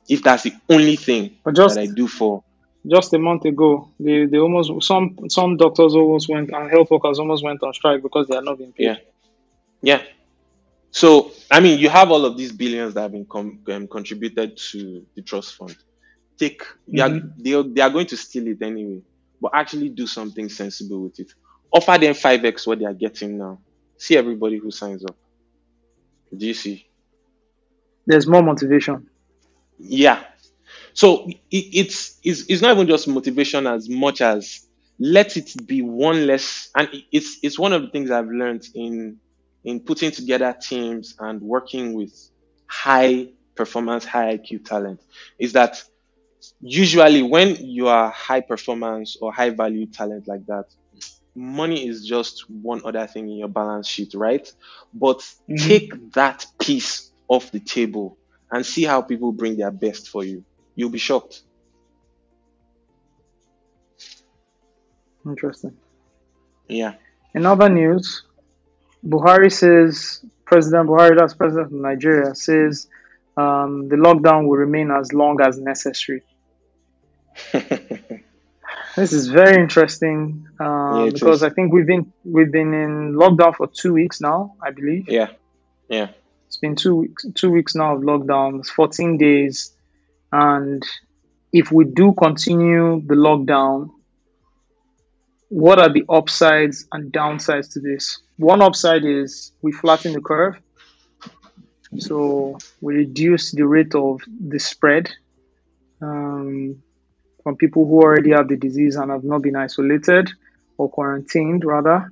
if that's the only thing But that i just do for just a month ago, they, they almost some some doctors almost went and health workers almost went on strike because they are not being paid. yeah yeah So, I mean, you have all of these billions that have been com- um, contributed to the trust fund. Take, they are, Mhm. they, are, they are going to steal it anyway, but actually do something sensible with it. Offer them 5x what they are getting now. See everybody who signs up. Do you see? There's more motivation. Yeah. So it, it's, it's it's not even just motivation as much as let it be one less. And it's it's one of the things I've learned in in putting together teams and working with high performance, high IQ talent is that usually when you are high performance or high value talent like that, money is just one other thing in your balance sheet, right? But Mhm. take that piece off the table and see how people bring their best for you. You'll be shocked. Interesting. Yeah. In other news, Buhari says President Buhari, that's President of Nigeria, says um, the lockdown will remain as long as necessary. This is very interesting um, Yeah, because. I think we've been we've been in lockdown for two weeks now. I believe yeah. Yeah. it's been two weeks two weeks now of lockdown. It's 14 days, and if we do continue the lockdown, what are the upsides and downsides to this? One upside is we flatten the curve, so we reduce the rate of the spread um, from people who already have the disease and have not been isolated or quarantined, rather.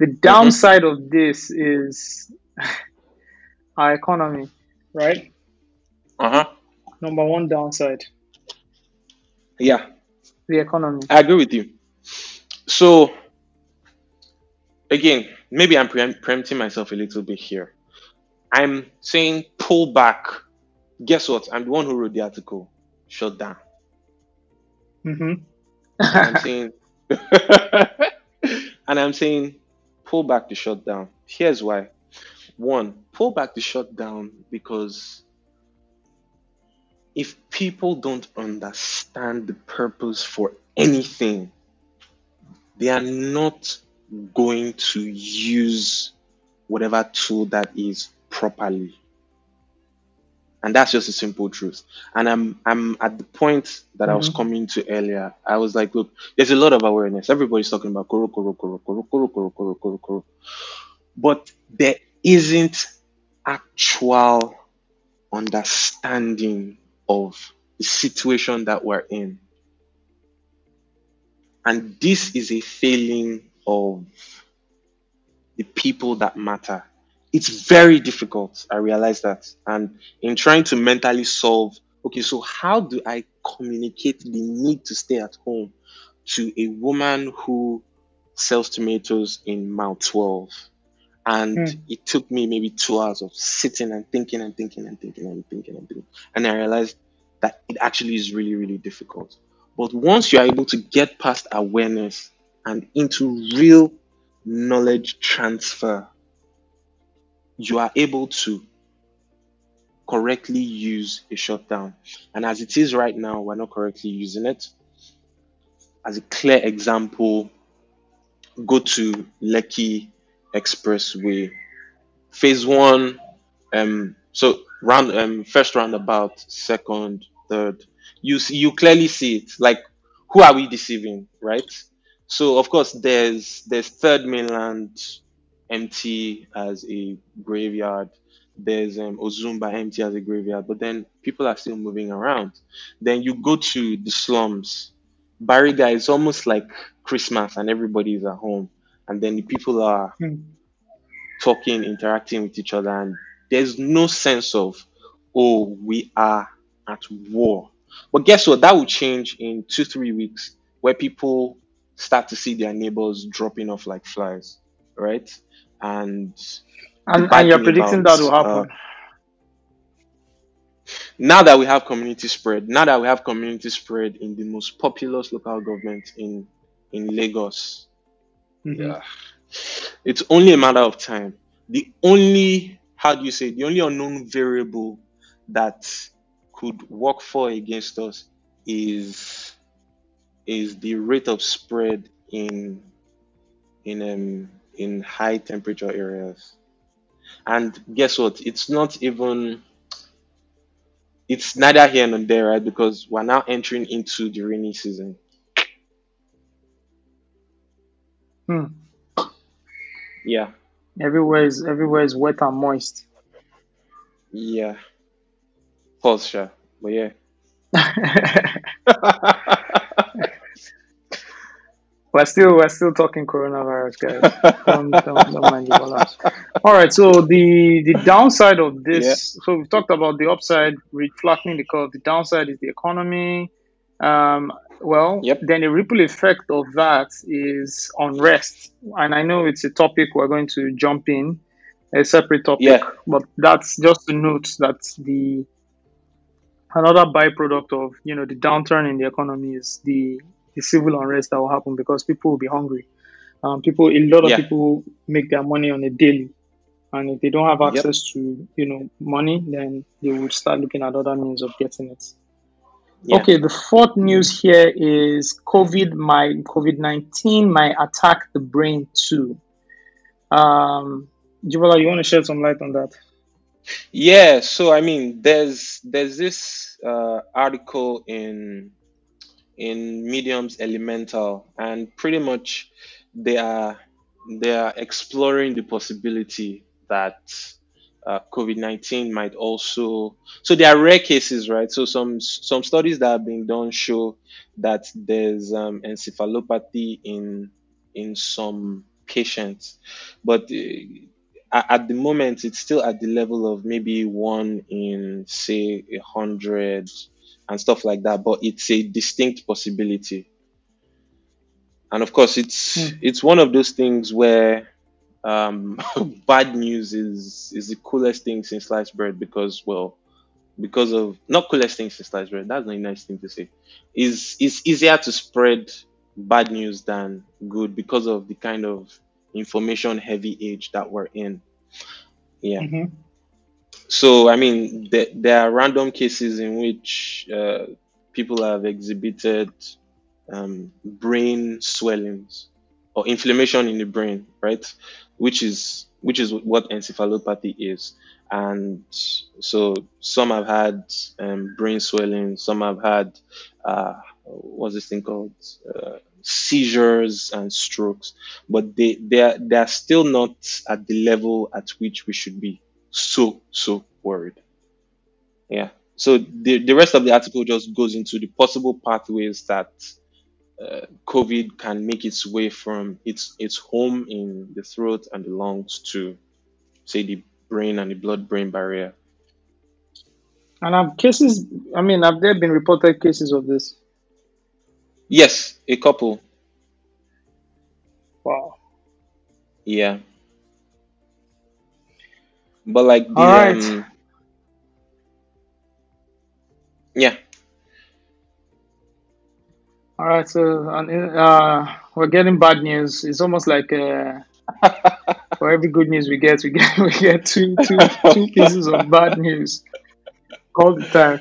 The downside of this is our economy. right? Uh huh. Number one downside, Yeah, the economy. I agree with you. So again, maybe I'm preempt- preempting myself a little bit here. I'm saying pull back. Guess what? I'm the one who wrote the article. Shut down. Hmm And I'm saying, and I'm saying, pull back the shutdown. Here's why. One, pull back the shutdown because if people don't understand the purpose for anything, they are not going to use whatever tool that is properly. And that's just a simple truth. And I'm I'm at the point that I was hmm coming to earlier. I was like, look, there's a lot of awareness. Everybody's talking about koro koro koro koro koro koro koro koro koro. But there isn't actual understanding of the situation that we're in. And this is a failing of the people that matter. It's very difficult. I realize that. And in trying to mentally solve, okay, so how do I communicate the need to stay at home to a woman who sells tomatoes in Mile 12? And Hmm. it took me maybe two hours of sitting and thinking and thinking and thinking and thinking and thinking. And I realized that it actually is really, really difficult. But once you are able to get past awareness and into real knowledge transfer, you are able to correctly use a shutdown. And as it is right now, we're not correctly using it. As a clear example, go to Lekki Expressway. Phase one, um, so round um first roundabout, second, third. You see, you clearly see it. Like, who are we deceiving, right? So of course there's there's third mainland empty as a graveyard. There's um, Ozumba empty as a graveyard, but then people are still moving around. Then you go to the slums. Bariga is almost like Christmas and everybody is at home, and then the people are Hmm. talking, interacting with each other, and there's no sense of, oh, we are at war. But guess what? That will change in two, three weeks, where people start to see their neighbors dropping off like flies, right? And And and you're predicting about that will uh, happen. now that we have community spread, now that we have community spread in the most populous local government in in Lagos, hmm yeah, it's only a matter of time. The only, how do you say, the only unknown variable that could work for against us is is the rate of spread in in um in high temperature areas. And guess what? It's not even it's neither here nor there, right? Because we're now entering into the rainy season. Hmm. Yeah, Everywhere is everywhere is wet and moist. yeah. Pause, sure. But yeah. we're still we're still talking coronavirus, guys. Don't don't, don't mind balance. All right. So the the downside of yeah. this. So we've talked about the upside, flattening the curve. The downside is the economy. Um, well, Yep. then the ripple effect of that is unrest, and I know it's a topic we're going to jump in, a separate topic, Yeah. but that's just to note that the another byproduct of you know the downturn in the economy is the the civil unrest that will happen because people will be hungry. Um, people, a lot of Yeah. people make their money on a daily, and if they don't have Yep. access to you know money, then they would start looking at other means of getting it. Yeah. Okay, the fourth news here is COVID My COVID nineteen might attack the brain too. Um, Jibola, you want to shed some light on that? Yeah, so I mean, there's there's this uh, article in in Medium's Elemental, and pretty much they are they are exploring the possibility that uh, COVID nineteen might also. So there are rare cases, right? So some some studies that have been done show that there's um, encephalopathy in in some patients, but uh, at the moment it's still at the level of maybe one in say a hundred and stuff like that, but it's a distinct possibility. And of course, it's Hmm. it's one of those things where um, bad news is is the coolest thing since sliced bread because well because of not coolest thing since sliced bread. That's not a nice thing to say. Is it's easier to spread bad news than good because of the kind of information heavy age that we're in. Yeah. hmm So I mean, there, there are random cases in which uh, people have exhibited um, brain swellings or inflammation in the brain, right? Which is which is what encephalopathy is. And so some have had um, brain swelling, some have had uh, what's this thing called uh, seizures and strokes, but they they are, they are still not at the level at which we should be so so worried. Yeah. So the the rest of the article just goes into the possible pathways that uh, COVID can make its way from its its home in the throat and the lungs to say the brain and the blood-brain barrier. And have cases. I mean, have there been reported cases of this? Yes, a couple. Wow. Yeah, but like the right. um yeah All right. So, uh, we're getting bad news. It's almost like uh, for every good news we get, we get we get two two two pieces of bad news all the time.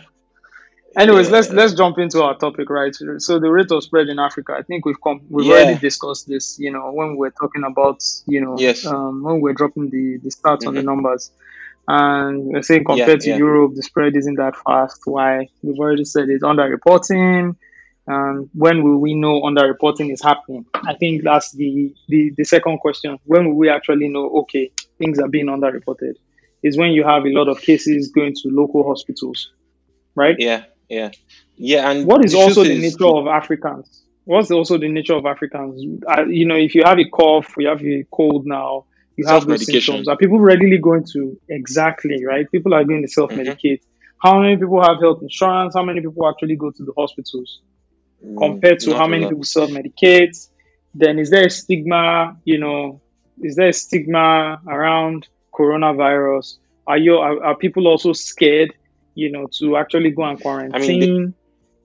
Anyways, let's yeah let's jump into our topic, right? So the rate of spread in Africa. I think we've come we've already discussed this. You know, when we we're talking about you know yes um, when we we're dropping the the stats on the mm-hmm. numbers, and we're saying yeah compared to Europe, the spread isn't that fast. Why? We've already said it's underreporting. And when will we know underreporting is happening? I think that's the, the the second question. When will we actually know? Okay, things are being underreported. Is when you have a lot of cases going to local hospitals, right? yeah yeah yeah and What is also the is nature of Africans? What's also the nature of Africans? Uh, you know, if you have a cough, you have a cold now, you have those symptoms. Are people readily going to exactly right? People are going to self mm-hmm. medicate. How many people have health insurance? How many people actually go to the hospitals mm, compared to how many people self medicate? Then is there a stigma? You know, is there a stigma around coronavirus? Are you are, are people also scared? You know, to actually go and I mean the, quarantine?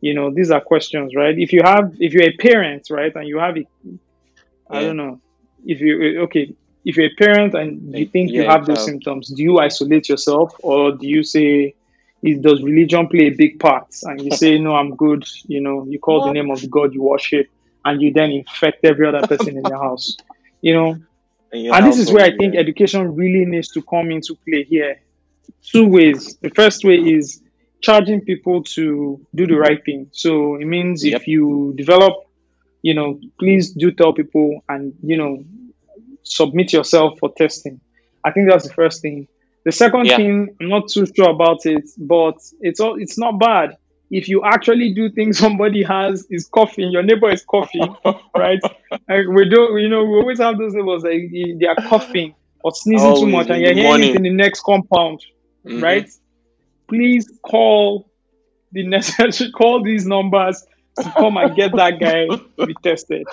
You know, these are questions, right? If you have, if you're a parent, right, and you have a I yeah don't know. If you okay, if you're a parent and you think you yeah a have those child symptoms, do you isolate yourself or do you say it does religion play a big part and you say no, I'm good, you know, you call the name of God you worship and you then infect every other person in your house. You know, in your and this is where I think yeah education really needs to come into play here. Two ways. The first way is charging people to do the right thing. So it means yep if you develop, you know, please do tell people and, you know, submit yourself for testing. I think that's the first thing. The second yeah thing, I'm not too sure about it, but it's all it's not bad. If you actually do things somebody has is coughing, your neighbor is coughing, right? Like we do, you know, we always have those neighbors like they are coughing or sneezing too much, and you're hearing it in the next compound, mm-hmm. right? Please call the necessary, call these numbers to come and get that guy to be tested.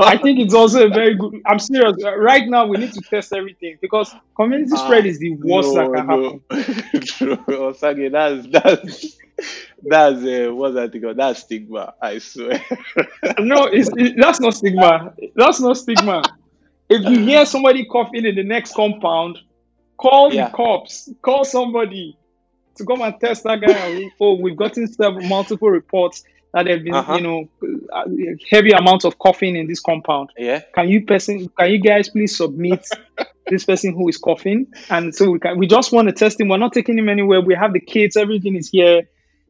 I think it's also a very good. I'm serious. Right now, we need to test everything because community spread ah is the worst that no can no happen. Osagie that's that's that's uh, what's that thing that's stigma I swear No, it's, it, that's not stigma. That's not stigma. If you hear somebody coughing in the next compound, call the cops. Call somebody to come and test that guy. Oh, we've gotten several multiple reports that there have been, you uh-huh know, uh, heavy amounts of coughing in this compound. yeah Can you person? Can you guys please submit this person who is coughing? And so we can. We just want to test him. We're not taking him anywhere. We have the kids. Everything is here.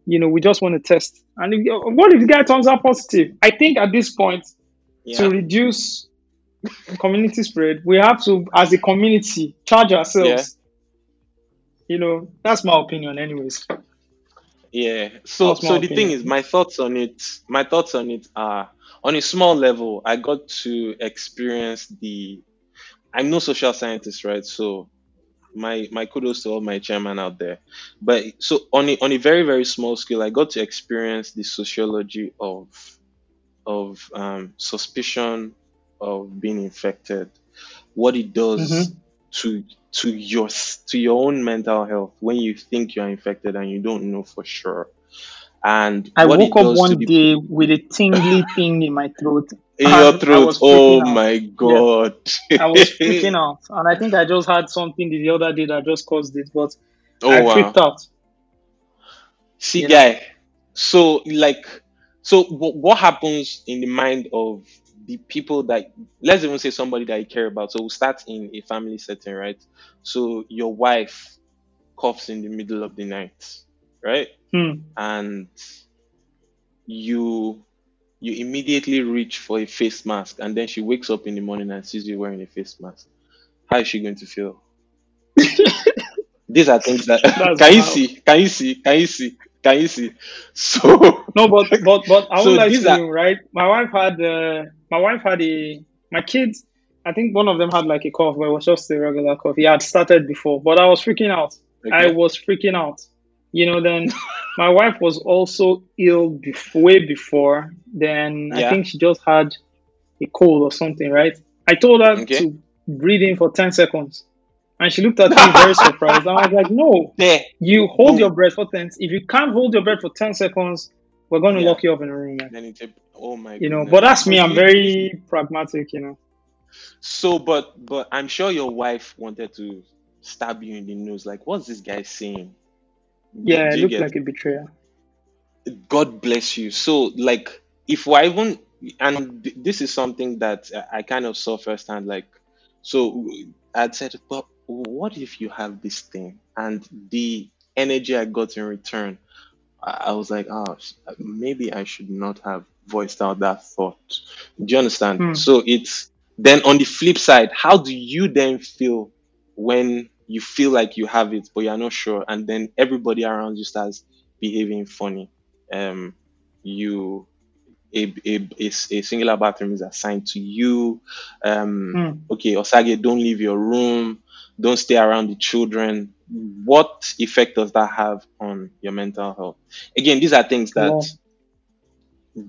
You know, we just want to test. And if, what if the guy turns out positive? I think at this point, to reduce community spread, we have to, as a community, charge yeah ourselves. You know, that's my opinion, anyways. Yeah. So so the thing is, my thoughts on it, my thoughts on it are on a small level. I got to experience the I'm no social scientist, right? So my my kudos to all my chairman out there. But so on a on a very very small scale, I got to experience the sociology of of um, suspicion of being infected, what it does Mm-hmm. to to your to your own mental health when you think you're infected and you don't know for sure, and I what woke up one the day with a tingly thing in my throat, in your throat. Oh freaking out. my Yeah, god! I was freaking out, and I think I just had something the other day that just caused it, but oh I wow! freaked out. See, You know. guy. So like, so what, what happens in the mind of the people that let's even say somebody that you care about. So we'll start in a family setting, right? So your wife coughs in the middle of the night, right? Hmm. And you you immediately reach for a face mask, and then she wakes up in the morning and sees you wearing a face mask. How is she going to feel? These are things that That's can you see? Can you see? Can you see? Can you see? So No, but but but I won't so these to are right? My wife had uh, my wife had a my kids. I think one of them had like a cough, but it was just a regular cough. He had started before, but I was freaking out. I was freaking out. You know, then my wife was also ill before, way before. Then I think she just had a cold or something, right? I told her Okay. to breathe in for 10 seconds. And she looked at me very surprised. And I was like, no, you hold your breath for 10. If you can't hold your breath for 10 seconds, we're going to Yeah. lock you up in a room, man. Then oh my You know, goodness. but that's me. I'm very pragmatic, you know. so but but I'm sure your wife wanted to stab you in the nose. Like, what's this guy saying? Yeah, it looked get? like a betrayal. God bless you. So like, if we're even and th- this is something that I I kind of saw firsthand. Like, so I'd said, but what if you have this thing and the energy I got in return? I I was like, oh, maybe I should not have voiced out that thought. Do you understand? Hmm. So it's then on the flip side, how do you then feel when you feel like you have it, but you're not sure, and then everybody around you starts behaving funny? Um, you a a a singular bathroom is assigned to you. Um, Hmm. okay, Osagie, don't leave your room. Don't stay around the children. What effect does that have on your mental health? Again, these are things that lot.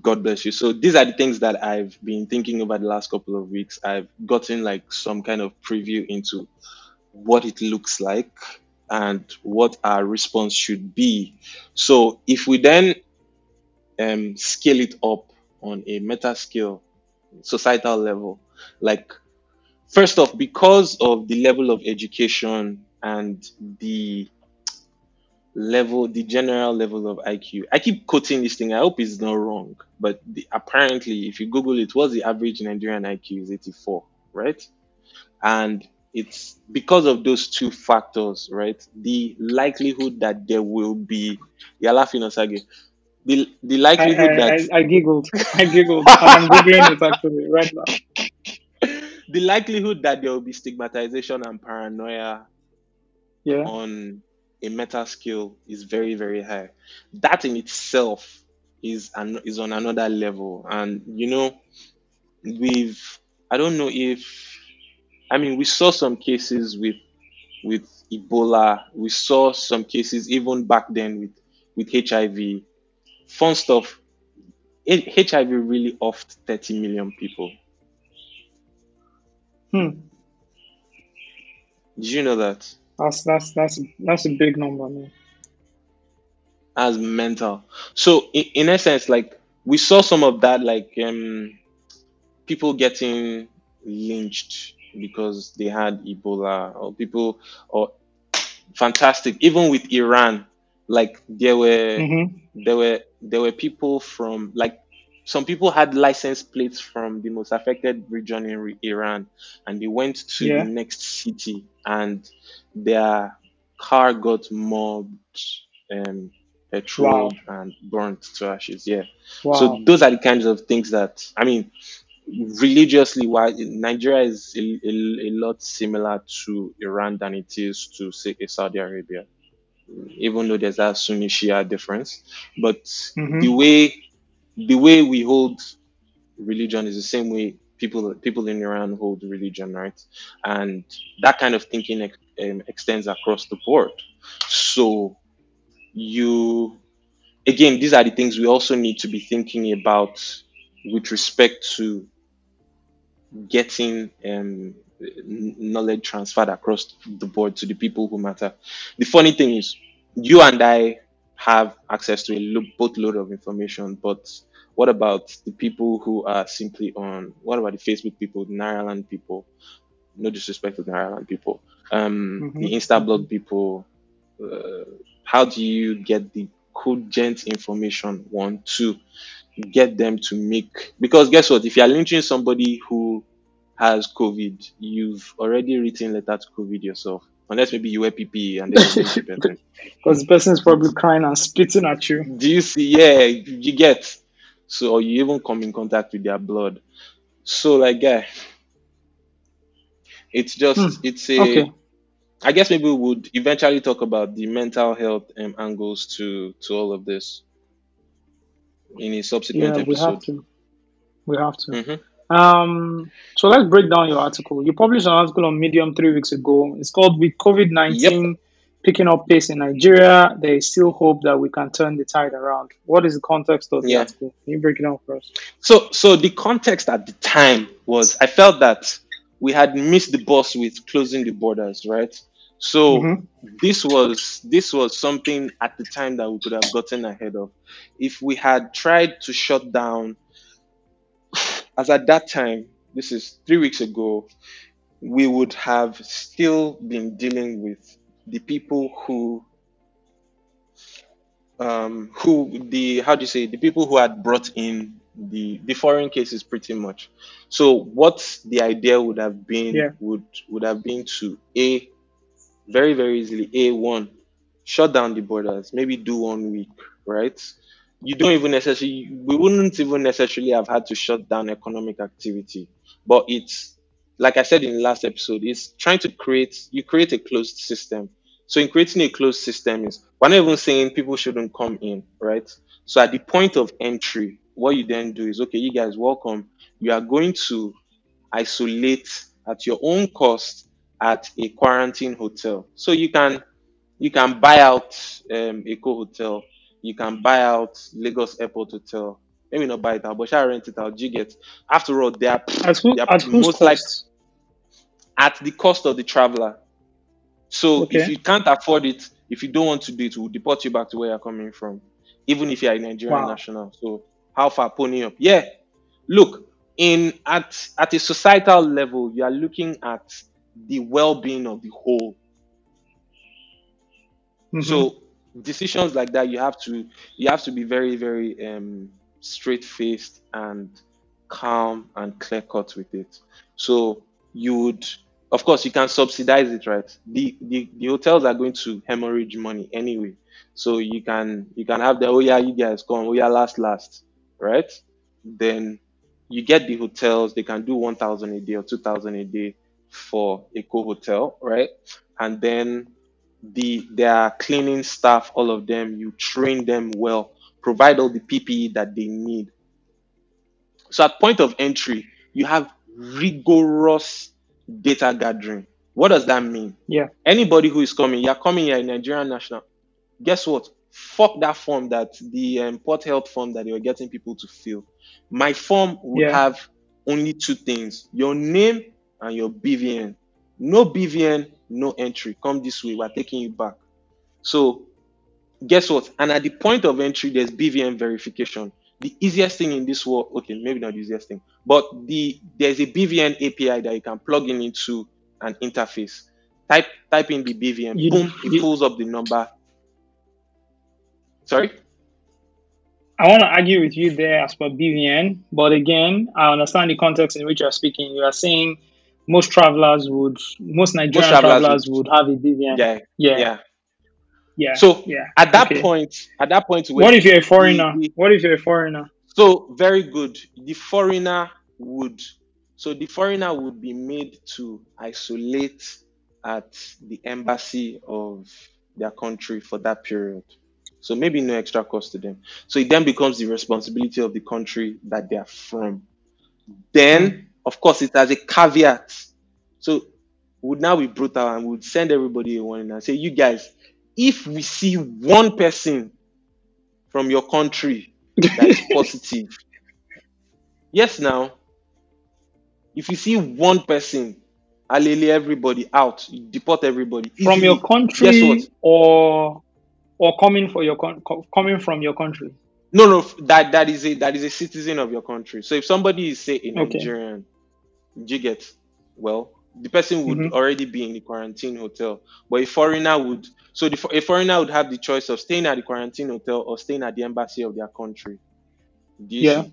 God bless you. So these are the things that I've been thinking over the last couple of weeks. I've gotten like some kind of preview into what it looks like and what our response should be. So if we then um, scale it up on a meta scale, societal level, like first off, because of the level of education and the level, the general level of IQ. I keep quoting this thing. I hope it's not wrong, but the, apparently, if you Google it, what's the average Nigerian IQ is 84, right? And it's because of those two factors, right? The likelihood that there will be, you're laughing, Osagie. The, the I, likelihood I, that I, I giggled. I giggled. And I'm Googling it actually right now. The likelihood that there will be stigmatization and paranoia Yeah. on a meta scale is very very high. That in itself is an, is on another level. And you know we've i don't know if i mean we saw some cases with with ebola. We saw some cases even back then with with hiv fun stuff hiv really offed 30 million people Hmm. did you know that That's that's that's that's a big number, man. as mental. So in, in essence, like we saw some of that, like um, people getting lynched because they had Ebola, or people, or fantastic. Even with Iran, like there were Mm-hmm. there were there were people from like some people had license plates from the most affected region in Iran, and they went to the next city, and their car got mobbed, um, Wow. petrol, and burnt to ashes. Yeah. Wow. So those are the kinds of things that I mean, religiously, why Nigeria is a, a, a lot similar to Iran than it is to say Saudi Arabia even though there's that Sunni Shia difference. But Mm-hmm. the way the way we hold religion is the same way people people in Iran hold religion, right? And that kind of thinking ex- um, extends across the board. So you again, these are the things we also need to be thinking about with respect to getting um, knowledge transferred across the board to the people who matter. The funny thing is, you and I have access to a lo- boatload of information, but what about the people who are simply on? What about the Facebook people, the Nairaland people? No disrespect to the people, um, hmm the Instablog people. Uh, how do you get the cogent information? One, two, get them to make because guess what? If you are lynching somebody who has COVID, you've already written letter to COVID yourself. Unless maybe you wear PPE and then the person. Because the person is probably crying and spitting at you. Do you see? Yeah, you get. So or you even come in contact with their blood. So like yeah, it's just it's a Okay. I guess maybe we would eventually talk about the mental health um, angles to to all of this in a subsequent Yeah, we have episode. to. We have to. hmm Um, so let's break down your article. You published an article on Medium three weeks ago. It's called With COVID Yep. 19 Picking Up Pace in Nigeria, there is still hope that we can turn the tide around. What is the context of the Yeah. article? Can you break it down for us? So so the context at the time was I felt that we had missed the bus with closing the borders, right? So Mm-hmm. this was this was something at the time that we could have gotten ahead of. If we had tried to shut down as at that time, this is three weeks ago, we would have still been dealing with the people who um who the how do you say the people who had brought in the the foreign cases pretty much. So what the idea would have been Yeah. would would have been to a very very easily a one shut down the borders maybe do one week right? You don't even necessarily we wouldn't even necessarily have had to shut down economic activity but it's like i said in the last episode it's trying to create you create a closed system so in creating a closed system is we're not even saying people shouldn't come in right so at the point of entry what you then do is okay you guys welcome you are going to isolate at your own cost at a quarantine hotel so you can you can buy out um, Eko Hotel, you can buy out Lagos Airport Hotel. Maybe not buy it out, but shall rent it out. You get? After all, they are At, who, they are at most like at the cost of the traveler. So if you can't afford it, if you don't want to do it, we'll deport you back to where you're coming from, even if you're a Nigerian Wow. national. So how far pony up? Yeah. Look, in at at a societal level, you are looking at the well-being of the whole. Mm-hmm. So decisions like that, you have to you have to be very very um, straight faced and calm and clear cut with it. So you would, of course, you can subsidize it, right? The the, the hotels are going to hemorrhage money anyway, so you can you can have the oh yeah you guys come oh yeah last last, right? Then you get the hotels they can do one thousand a day or two thousand a day for a co hotel, right? And then the their cleaning staff, all of them, you train them well, provide all the PPE that they need. So at point of entry, you have rigorous data gathering. What does that mean? Yeah. Anybody who is coming, you're coming here, Nigerian national. Guess what? Fuck that form that the um, port health form that they were getting people to fill. My form would Yeah. have only two things: your name and your BVN. No BVN, no entry. Come this way, we're taking you back. So guess what? And at the point of entry, there's BVN verification. The easiest thing in this world, okay, maybe not the easiest thing, but the there's a BVN API that you can plug in into an interface. Type type in the BVN, You, boom, it you, pulls up the number. Sorry? I want to argue with you there as per BVN, but again, I understand the context in which you are speaking. You are saying most travelers would, most Most Nigerian travelers travelers would would have a BVN. yeah, Yeah, yeah. Yeah, So yeah. at that Okay. point, at that point What if you're a foreigner? the What if you're a foreigner? So very good. The foreigner would so the foreigner would be made to isolate at the embassy of their country for that period. So maybe no extra cost to them. So it then becomes the responsibility of the country that they are from. Hmm. Then Of course, it has a caveat. So would now be brutal and would send everybody a warning and say, you guys, if we see one person from your country that is positive, yes, now, if you see one person, alele everybody out, you deport everybody from your easily. Guess country what? or or coming for your con- coming from your country. No, no, that that is a that is a citizen of your country. So if somebody is say a Nigerian, do you get well, the person would Mm-hmm. already be in the quarantine hotel, but a foreigner would. So the, a foreigner would have the choice of staying at the quarantine hotel or staying at the embassy of their country. Yeah.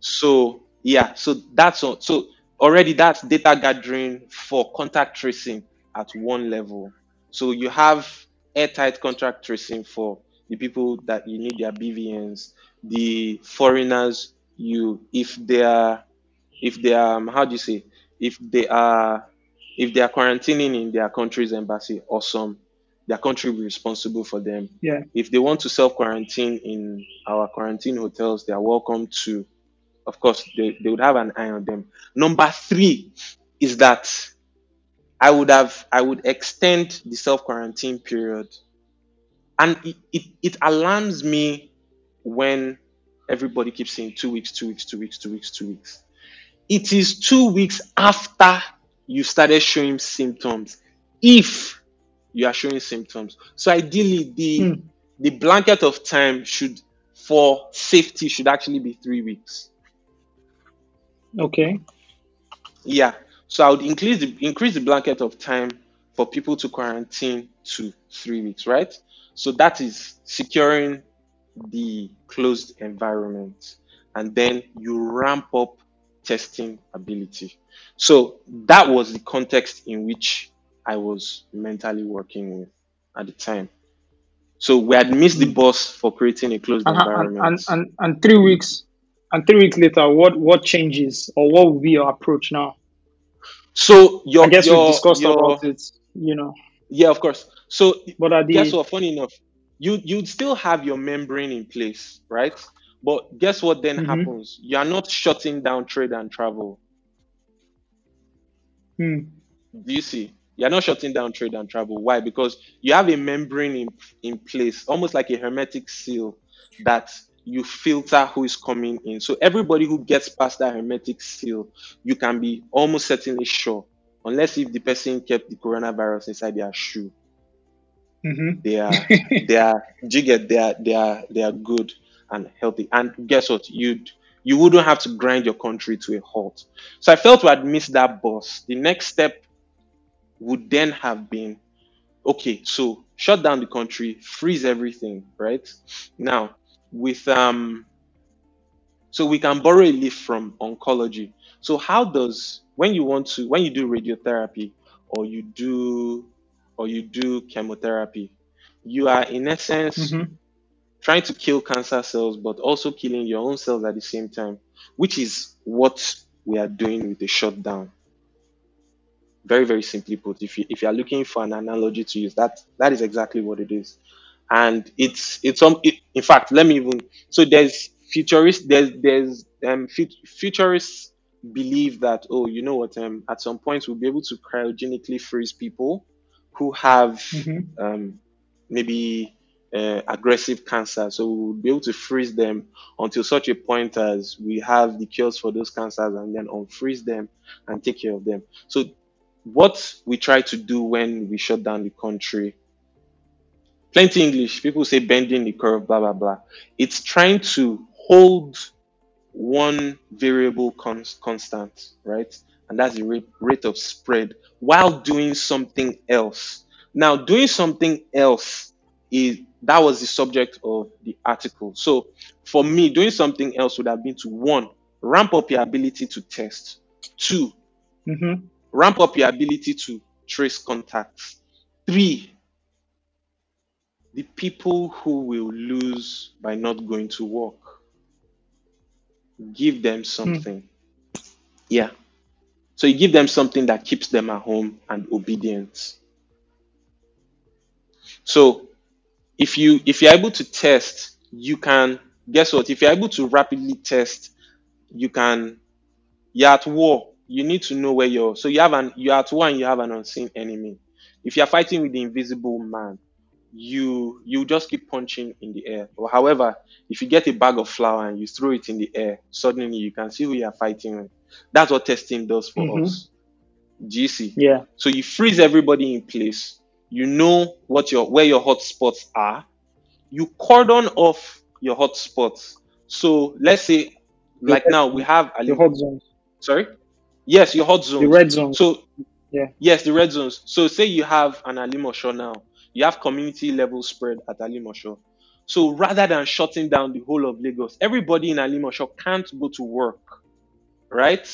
So yeah, so that's all. So already that's data gathering for contact tracing at one level. So you have airtight contact tracing for the people that you need their BVNs, the foreigners you if they are if they are um, how do you say if they are if they are quarantining in their country's embassy, awesome. Their country will be responsible for them. Yeah. If they want to self quarantine in our quarantine hotels, they are welcome to. Of course, they, they would have an eye on them. Number three is that I would have I would extend the self quarantine period, and it, it it alarms me when everybody keeps saying two weeks, two weeks, two weeks, two weeks, two weeks. It is two weeks after you started showing symptoms, if you are showing symptoms. So ideally, the Hmm. the blanket of time should for safety should actually be three weeks. Okay. Yeah. So I would increase the increase the blanket of time for people to quarantine to three weeks, right? So that is securing the closed environment. And then you ramp up testing ability. So that was the context in which I was mentally working with at the time. So we had missed the bus for creating a closed And, and, and, environment. and, and three mm. weeks and three weeks later, what what changes or what will be your approach now? So I your guess we've discussed your about it, you know. yeah, of course. So What are guess what? Funny enough, you you'd still have your membrane in place, right? But guess what then Mhm. happens? You are not shutting down trade and travel. hmm, Do you see? You're not shutting down trade and travel. Why? Because you have a membrane in, in place, almost like a hermetic seal that you filter who is coming in. So everybody who gets past that hermetic seal, you can be almost certainly sure, unless if the person kept the coronavirus inside their shoe, mhm. they are they are you get they are they are they are good and healthy. And guess what? You'd you wouldn't have to grind your country to a halt. So I felt we had missed that bus. The next step would then have been okay, so shut down the country, freeze everything, right? Now, with um so we can borrow a leaf from oncology. So how does when you want to when you do radiotherapy or you do or you do chemotherapy, you are in essence Mhm. Trying to kill cancer cells but also killing your own cells at the same time, which is what we are doing with the shutdown. Very, very simply put, if you if you are looking for an analogy to use, that that is exactly what it is. And it's it's um it, in fact, let me even so there's futurist there's there's um fut- futurists believe that oh you know what um at some point we'll be able to cryogenically freeze people who have Mhm. um maybe uh, aggressive cancer. So we'll be able to freeze them until such a point as we have the cures for those cancers and then unfreeze them and take care of them. So what we try to do when we shut down the country, plenty English, people say bending the curve, blah, blah, blah. It's trying to hold one variable cons- constant, right? And that's the rate of spread while doing something else. Now, doing something else is that was the subject of the article. So, for me, doing something else would have been to one, ramp up your ability to test, two, Mhm. ramp up your ability to trace contacts, three, the people who will lose by not going to work, give them something. Yeah. So you give them something that keeps them at home and obedient. So if you if you're able to test, you can guess what? If you're able to rapidly test, you can you're at war. you need to know where you're. So you have an you're at one, you have an unseen enemy. If you're fighting with the invisible man, you you just keep punching in the air. Or however, if you get a bag of flour and you throw it in the air, suddenly you can see who you are fighting with. That's what testing does for Mm-hmm. us. See? Yeah. So you freeze everybody in place. You know what your where your hotspots are. You cordon off your hotspots. So let's say, like now we have The Ali. hot zones, Sorry. Yes, your hot the red zones. So Yeah. yes, the red zones. So say you have an Alimosho now. You have community level spread at Alimosho. So rather than shutting down the whole of Lagos, everybody in Alimosho can't go to work, right?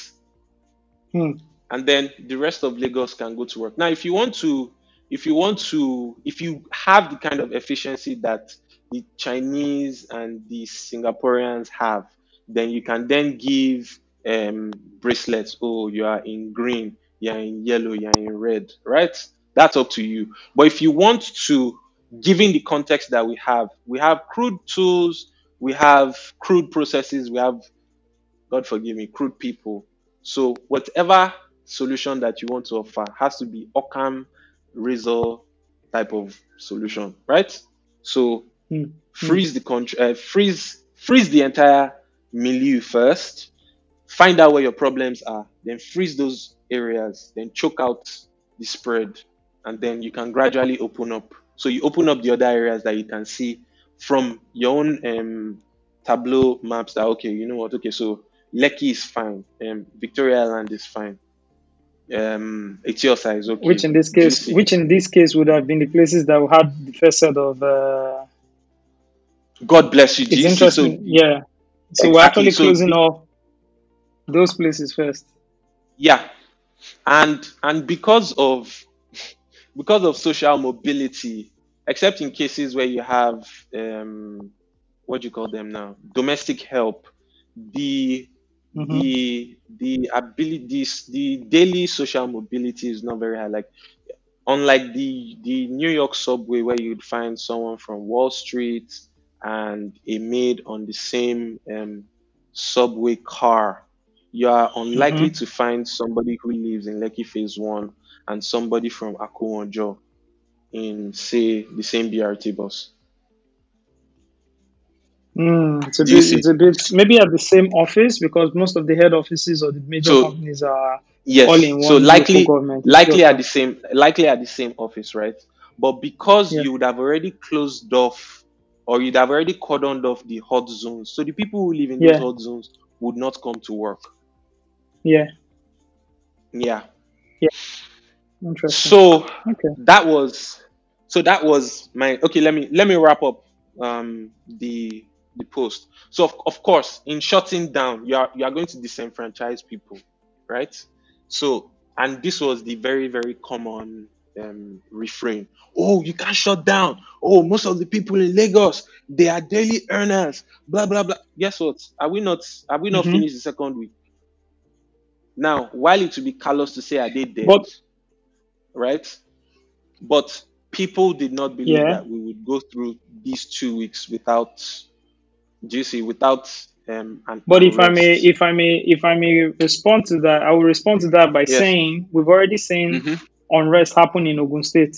Hmm. and then the rest of Lagos can go to work. Now, if you want to, if you want to, if you have the kind of efficiency that the Chinese and the Singaporeans have, then you can then give um, bracelets. Oh, you are in green, you are in yellow, you are in red, right? That's up to you. But if you want to, given the context that we have, we have crude tools, we have crude processes, we have God forgive me, crude people. So whatever solution that you want to offer has to be Occam razor type of solution, right? So Hmm. freeze the country, uh, freeze freeze the entire milieu first. Find out where your problems are, then freeze those areas, then choke out the spread, and then you can gradually open up. So you open up the other areas that you can see from your own um, Tableau maps. That okay, you know what? Okay, so Lekki is fine, um, Victoria Island is fine, um, Etiosa is okay. which in this case, Juicy. which in this case would have been the places that had the first set of. Uh, God bless you, it's GC. So interesting, yeah. So we're Exactly. actually So- closing off those places first. yeah and and because of because of social mobility except in cases where you have um what do you call them now domestic help the Mhm. the the abilities the daily social mobility is not very high like unlike the the New York subway where you'd find someone from Wall Street and a maid on the same um, subway car, you are unlikely to find somebody who lives in Lekki Phase One and somebody from Akowonjo in say the same BRT bus. Mm, it's a Do bit, it's a bit, maybe at the same office because most of the head offices or the major So- companies are Yes. all in one so likely, government. likely at the same, likely at the same office, right? But because Yeah. you would have already closed off, or you'd have already cordoned off the hot zones, so the people who live in Yeah. those hot zones would not come to work. Yeah. Yeah, Yeah. interesting. So okay. that was, so that was my. Okay, let me let me wrap up um the the post. So of, of course, in shutting down, you are you are going to disenfranchise people, right? So and this was the very very common um, refrain. Oh, you can't shut down. Oh, most of the people in Lagos they are daily earners. Blah blah blah. Guess what? Are we not? Are we not Mhm. finished the second week? Now, while it would be callous to say I did dead, But right? But people did not believe Yeah. that we would go through these two weeks without, do you see, without um, but if I may, if I may, if I may respond to that, I will respond to that by Yes. saying we've already seen Mhm. unrest happen in Ogun State.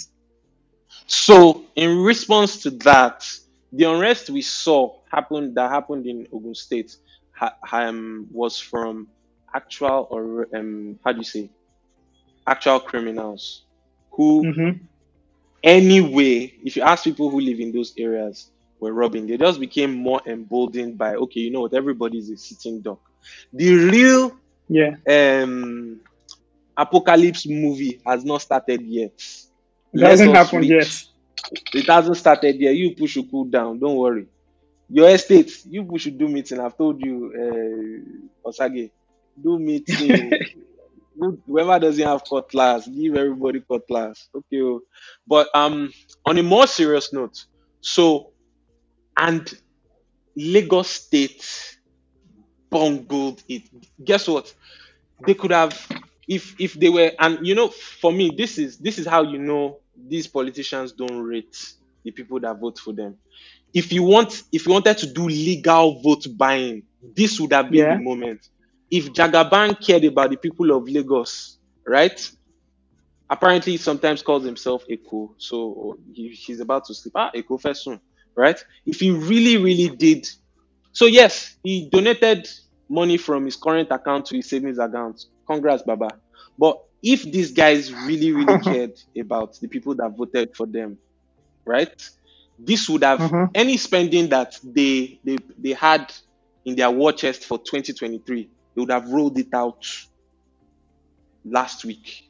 So, in response to that, the unrest we saw happen that happened in Ogun State ha, um, was from actual or um, how do you say, actual criminals who hmm anyway, if you ask people who live in those areas were robbing, they just became more emboldened by okay, you know what, everybody's a sitting duck. The real Yeah, um apocalypse movie has not started yet. it hasn't happened yet. It hasn't started yet. You push should cool down. Don't worry. Your estate, you should do meeting. I've told you, uh, Osagie, do meeting. Whoever doesn't have cutlass, give everybody cutlass. Okay. oh. But um, on a more serious note, so and Lagos State bungled it. Guess what? They could have, if if they were, and you know, for me, this is this is how you know these politicians don't rate the people that vote for them. If you want, if you wanted to do legal vote buying, this would have been Yeah. the moment. if Jagaban cared about the people of Lagos, right? Apparently, he sometimes calls himself Eko, so he, he's about to sleep. Ah, Eko Fesun, right? If he really, really did, so yes, he donated money from his current account to his savings account. Congrats, Baba. But if these guys really, really cared about the people that voted for them, right? This would have Mhm. any spending that they they they had in their war chest for 2023, they would have rolled it out last week.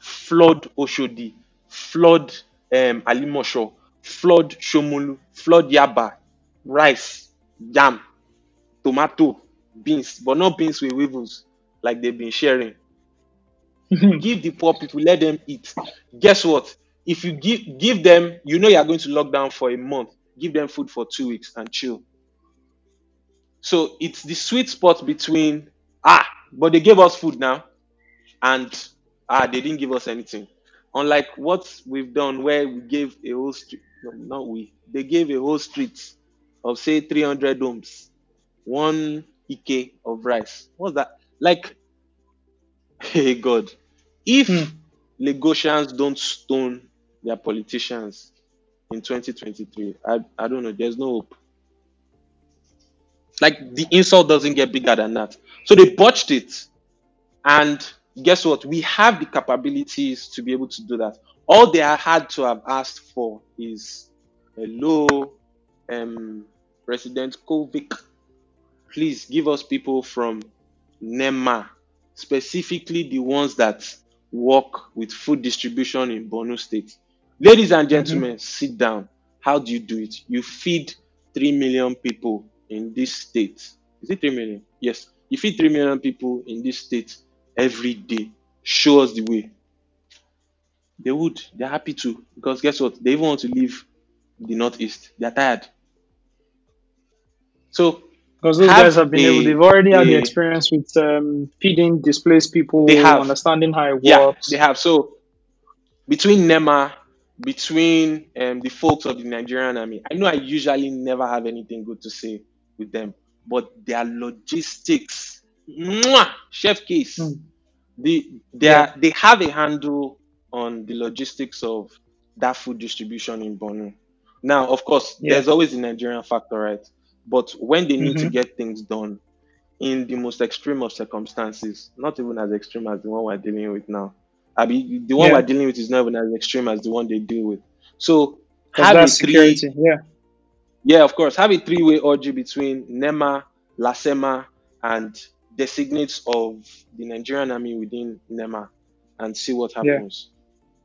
Flood Oshodi, flood um, Alimosho, flood Shomolu, flood Yaba, rice, jam, tomato, beans, but not beans with weevils like they've been sharing. give the poor people, let them eat. Guess what? If you give give them, you know you are going to lock down for a month. Give them food for two weeks and chill. So it's the sweet spot between ah, but they gave us food now, and ah, they didn't give us anything. Unlike what we've done, where we gave a whole not we, they gave a whole street of say 300 homes, one ike of rice. What's that? Like, hey God, if Hmm. Lagosians don't stone their politicians in 2023, I, I don't know, there's no hope. Like the insult doesn't get bigger than that. So they botched it. And guess what? We have the capabilities to be able to do that. All they had to have asked for is hello, um, President Kovic, please give us people from NEMA, specifically the ones that work with food distribution in Borno State. Ladies and gentlemen, sit down. How do you do it? You feed 3 million people in this state. Is it 3 million? Yes. You feed 3 million people in this state every day. Show us the way. They would. They're happy to. Because guess what? They even want to leave the Northeast. They're tired. So Because those Have guys have been able, they've already had the experience with um, feeding displaced people, They have. understanding how it Yeah, works. they have. So between NEMA, between um, the folks of the Nigerian army, I know I usually never have anything good to say with them, but their logistics, mwah, chef case, Mm. the, they, are, they have a handle on the logistics of that food distribution in Borno. Now, of course, Yeah. there's always the Nigerian factor, right? But when they need to Mhm. get things done in the most extreme of circumstances, not even as extreme as the one we're dealing with now. I mean, the one Yeah. we're dealing with is not even as extreme as the one they deal with. So, have a three, security. Yeah. yeah, of course, have a three-way orgy between NEMA, LASEMA, and designates of the Nigerian army within NEMA, and see what Yeah.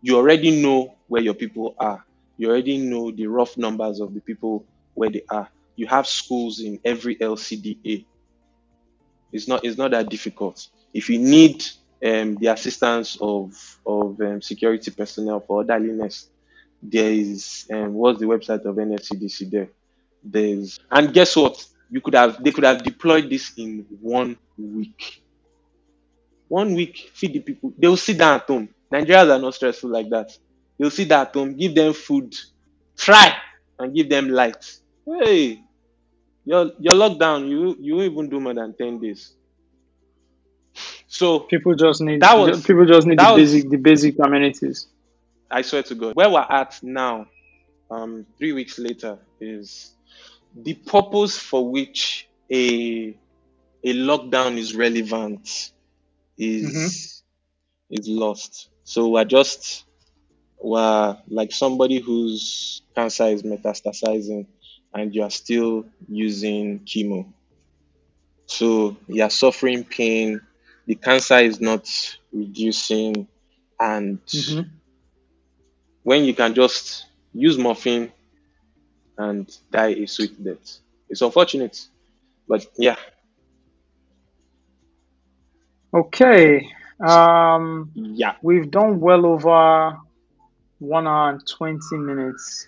You already know where your people are. You already know the rough numbers of the people where they are. You have schools in every LCDA. It's not it's not that difficult. If you need um, the assistance of of um, security personnel for orderliness, there is um, what's the website of NSCDC there? There's and guess what? You could have they could have deployed this in one week. One week, feed the people. They will sit down at home. Nigerians are not stressful like that. You'll see that at home, give them food, try and give them light. Hey, your your lockdown, you you even do more than ten days. So People just need That was- people just need the was- basic the basic amenities. I swear to God, where we're at now, um, three weeks later, is the purpose for which a a lockdown is relevant is is lost. So we're just we're like somebody whose cancer is metastasizing and you are still using chemo. So you're suffering pain, the cancer is not reducing, and Mhm. when you can just use morphine and die a sweet death. It's unfortunate, but yeah, Okay. Um, yeah. we've done well over one hour and twenty minutes,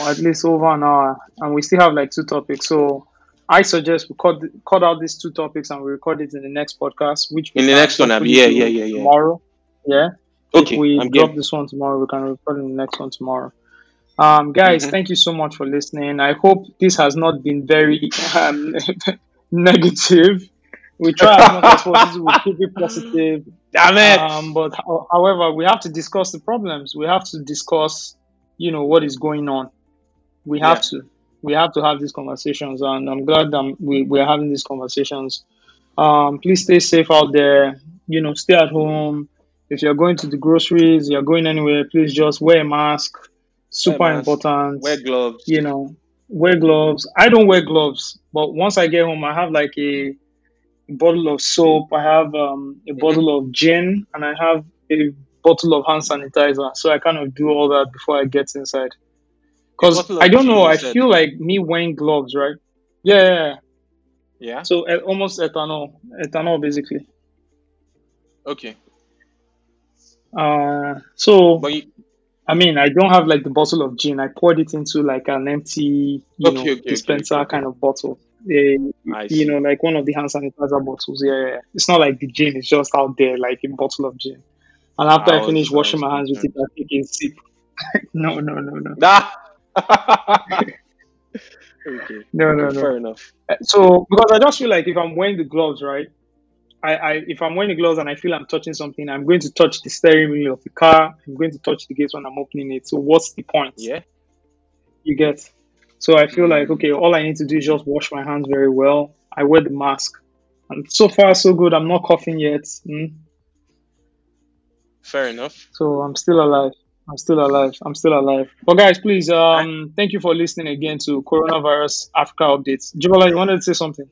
or at least over an hour, and we still have like two topics. So I suggest we cut cut out these two topics and we record it in the next podcast, which In the next one, Yeah, yeah, yeah, yeah. Tomorrow, yeah. Okay, if we I'm drop game. this one tomorrow, we can record in the next one tomorrow. Um, guys, Mhm. thank you so much for listening. I hope this has not been very um, negative. We try as much as possible to keep it positive. Damn it! Um, but ho- however, we have to discuss the problems. We have to discuss, you know, what is going on. We have Yeah. to. We have to have these conversations, and I'm glad that we we are having these conversations. Um, please stay safe out there. You know, stay at home. If you're going to the groceries, you're going anywhere, please just wear a mask. Super mask, important. Wear gloves. You know, wear gloves. I don't wear gloves, but once I get home, I have like a bottle of soap. I have um, a Mhm. bottle of gin, and I have a bottle of hand sanitizer. So I kind of do all that before I get inside. Because I don't know, I feel like me wearing gloves, right? Yeah, yeah, yeah. So uh, almost ethanol, ethanol basically. Okay. Uh, so But you, I mean, I don't have like the bottle of gin. I poured it into like an empty, you Okay, know, okay, dispenser okay. kind of bottle. Eh, you know, like one of the hand sanitizer bottles. Yeah, yeah, yeah. It's not like the gin is just out there like a bottle of gin. And after I I, finish washing my hands with it. I take a sip. no, no, no, no, Ah. okay. no, no, no. Fair enough. Uh, So because I just feel like if I'm wearing the gloves, right? I, I if I'm wearing the gloves and I feel I'm touching something, I'm going to touch the steering wheel of the car. I'm going to touch the gate when I'm opening it. So what's the point? Yeah. You get. So I feel like okay, all I need to do is just wash my hands very well. I wear the mask, and so far so good. I'm not coughing yet. Mm. Fair enough. So I'm still alive. I'm still alive. I'm still alive. But guys, please, um, thank you for listening again to Coronavirus Africa updates. Jibola, you wanted to say something?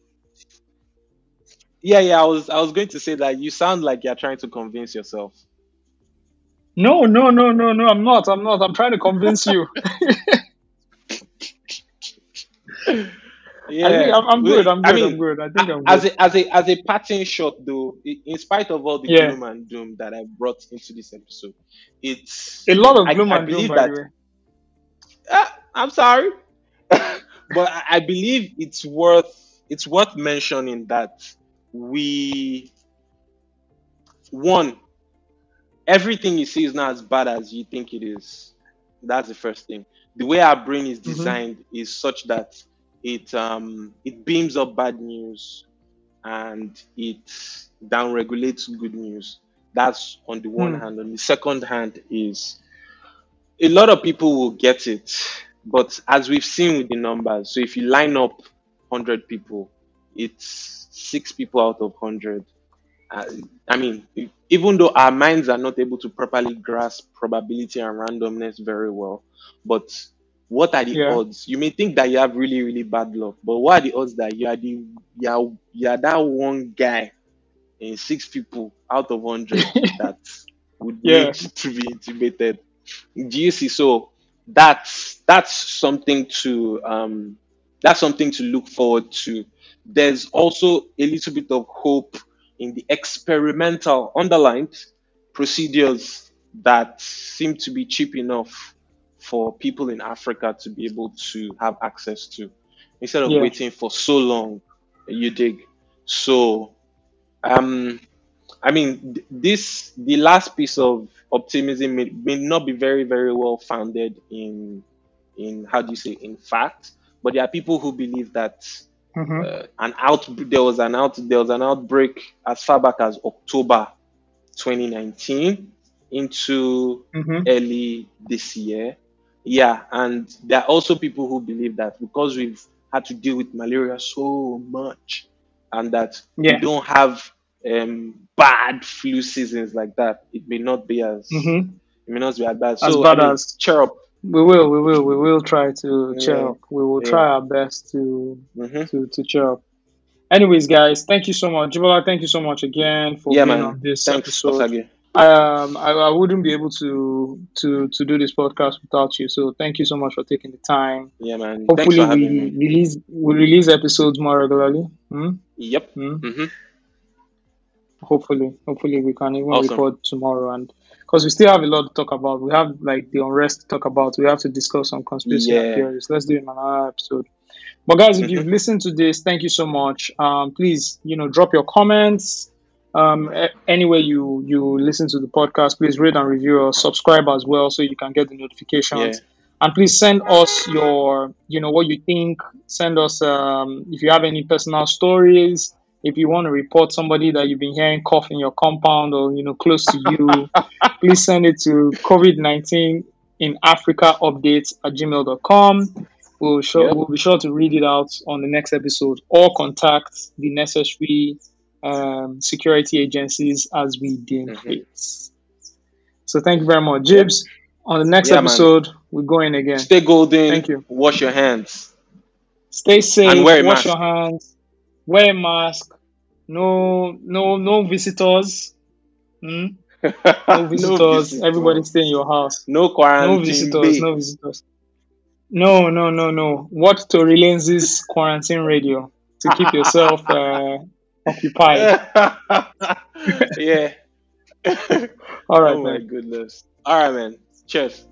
Yeah, yeah. I was I was going to say that you sound like you're trying to convince yourself. No, no, no, no, no. I'm not. I'm not. I'm trying to convince you. Yeah. I think I'm, good. I'm good. I mean, I'm good. I think I'm as good. a as a as a parting shot though, in spite of all the Yeah. gloom and doom that I brought into this episode, it's A lot of I- gloom I and doom, that-. Ah, I'm sorry, but I, believe it's worth it's worth mentioning that we one everything you see is not as bad as you think it is. That's the first thing. The way our brain is Mhm. designed is such that it um it beams up bad news and it downregulates good news. That's on the one Hmm. hand. On the second hand is a lot of people will get it, but as we've seen with the numbers, so if you line up 100 people, it's six people out of 100. Uh, I mean, even though our minds are not able to properly grasp probability and randomness very well, but what are the Yeah. odds? You may think that you have really, really bad luck, but what are the odds that you are the you are, you are that one guy in six people out of 100 that would Yeah. need to be intubated? Do you see? So that's that's something to um that's something to look forward to. There's also a little bit of hope in the experimental underlined procedures that seem to be cheap enough for people in Africa to be able to have access to instead of Yeah. waiting for so long you dig so um i mean this the last piece of optimism may, may not be very very well founded in in how do you say in fact but there are people who believe that Mhm. uh, an out there was an out there was an outbreak as far back as October 2019 into Mhm. early this year. Yeah, and there are also people who believe that because we've had to deal with malaria so much, and that Yeah. we don't have um, bad flu seasons like that, it may not be as Mhm. it may not be as bad. As so bad I mean, as- cheer up. We will. We will. We will try to cheer up. We will Yeah. try our best to hmm to to cheer up. Anyways, guys, thank you so much, Jibola. Thank you so much again for Yeah, being man. on this Thanks, episode. Um I, I wouldn't be able to to to do this podcast without you so thank you so much for taking the time Yeah, man. Thanks hopefully for we me. release we release episodes more regularly hmm? Yep. Hmm? hmm hopefully hopefully we can even Awesome. record tomorrow and because we still have a lot to talk about we have like the unrest to talk about we have to discuss some conspiracy Yeah. theories let's do it in another episode but guys if you've listened to this thank you so much um please you know drop your comments um anywhere you you listen to the podcast please rate and review or subscribe as well so you can get the notifications and please send us your, you know, what you think. Send us um, if you have any personal stories. If you want to report somebody that you've been hearing cough in your compound or you know close to you, please send it to COVID nineteen in Africa updates at gmail.com. We'll, sure, Yep. we'll be sure to read it out on the next episode or contact the necessary um, security agencies as we deem Mhm. fit. So thank you very much. Jibs, on the next Yeah, man. episode, we're going again. Stay golden. Thank you. Wash your hands. Stay safe, And wear a wash mask. your hands, wear a mask, no no no visitors. Hmm? No visitors. Everybody stay in your house. No quarantine. No visitors, babe. no visitors. No, no, no, no. Watch Tory Lanez's quarantine radio to keep yourself uh, occupied. yeah. All right, oh my goodness. All right, man. Cheers.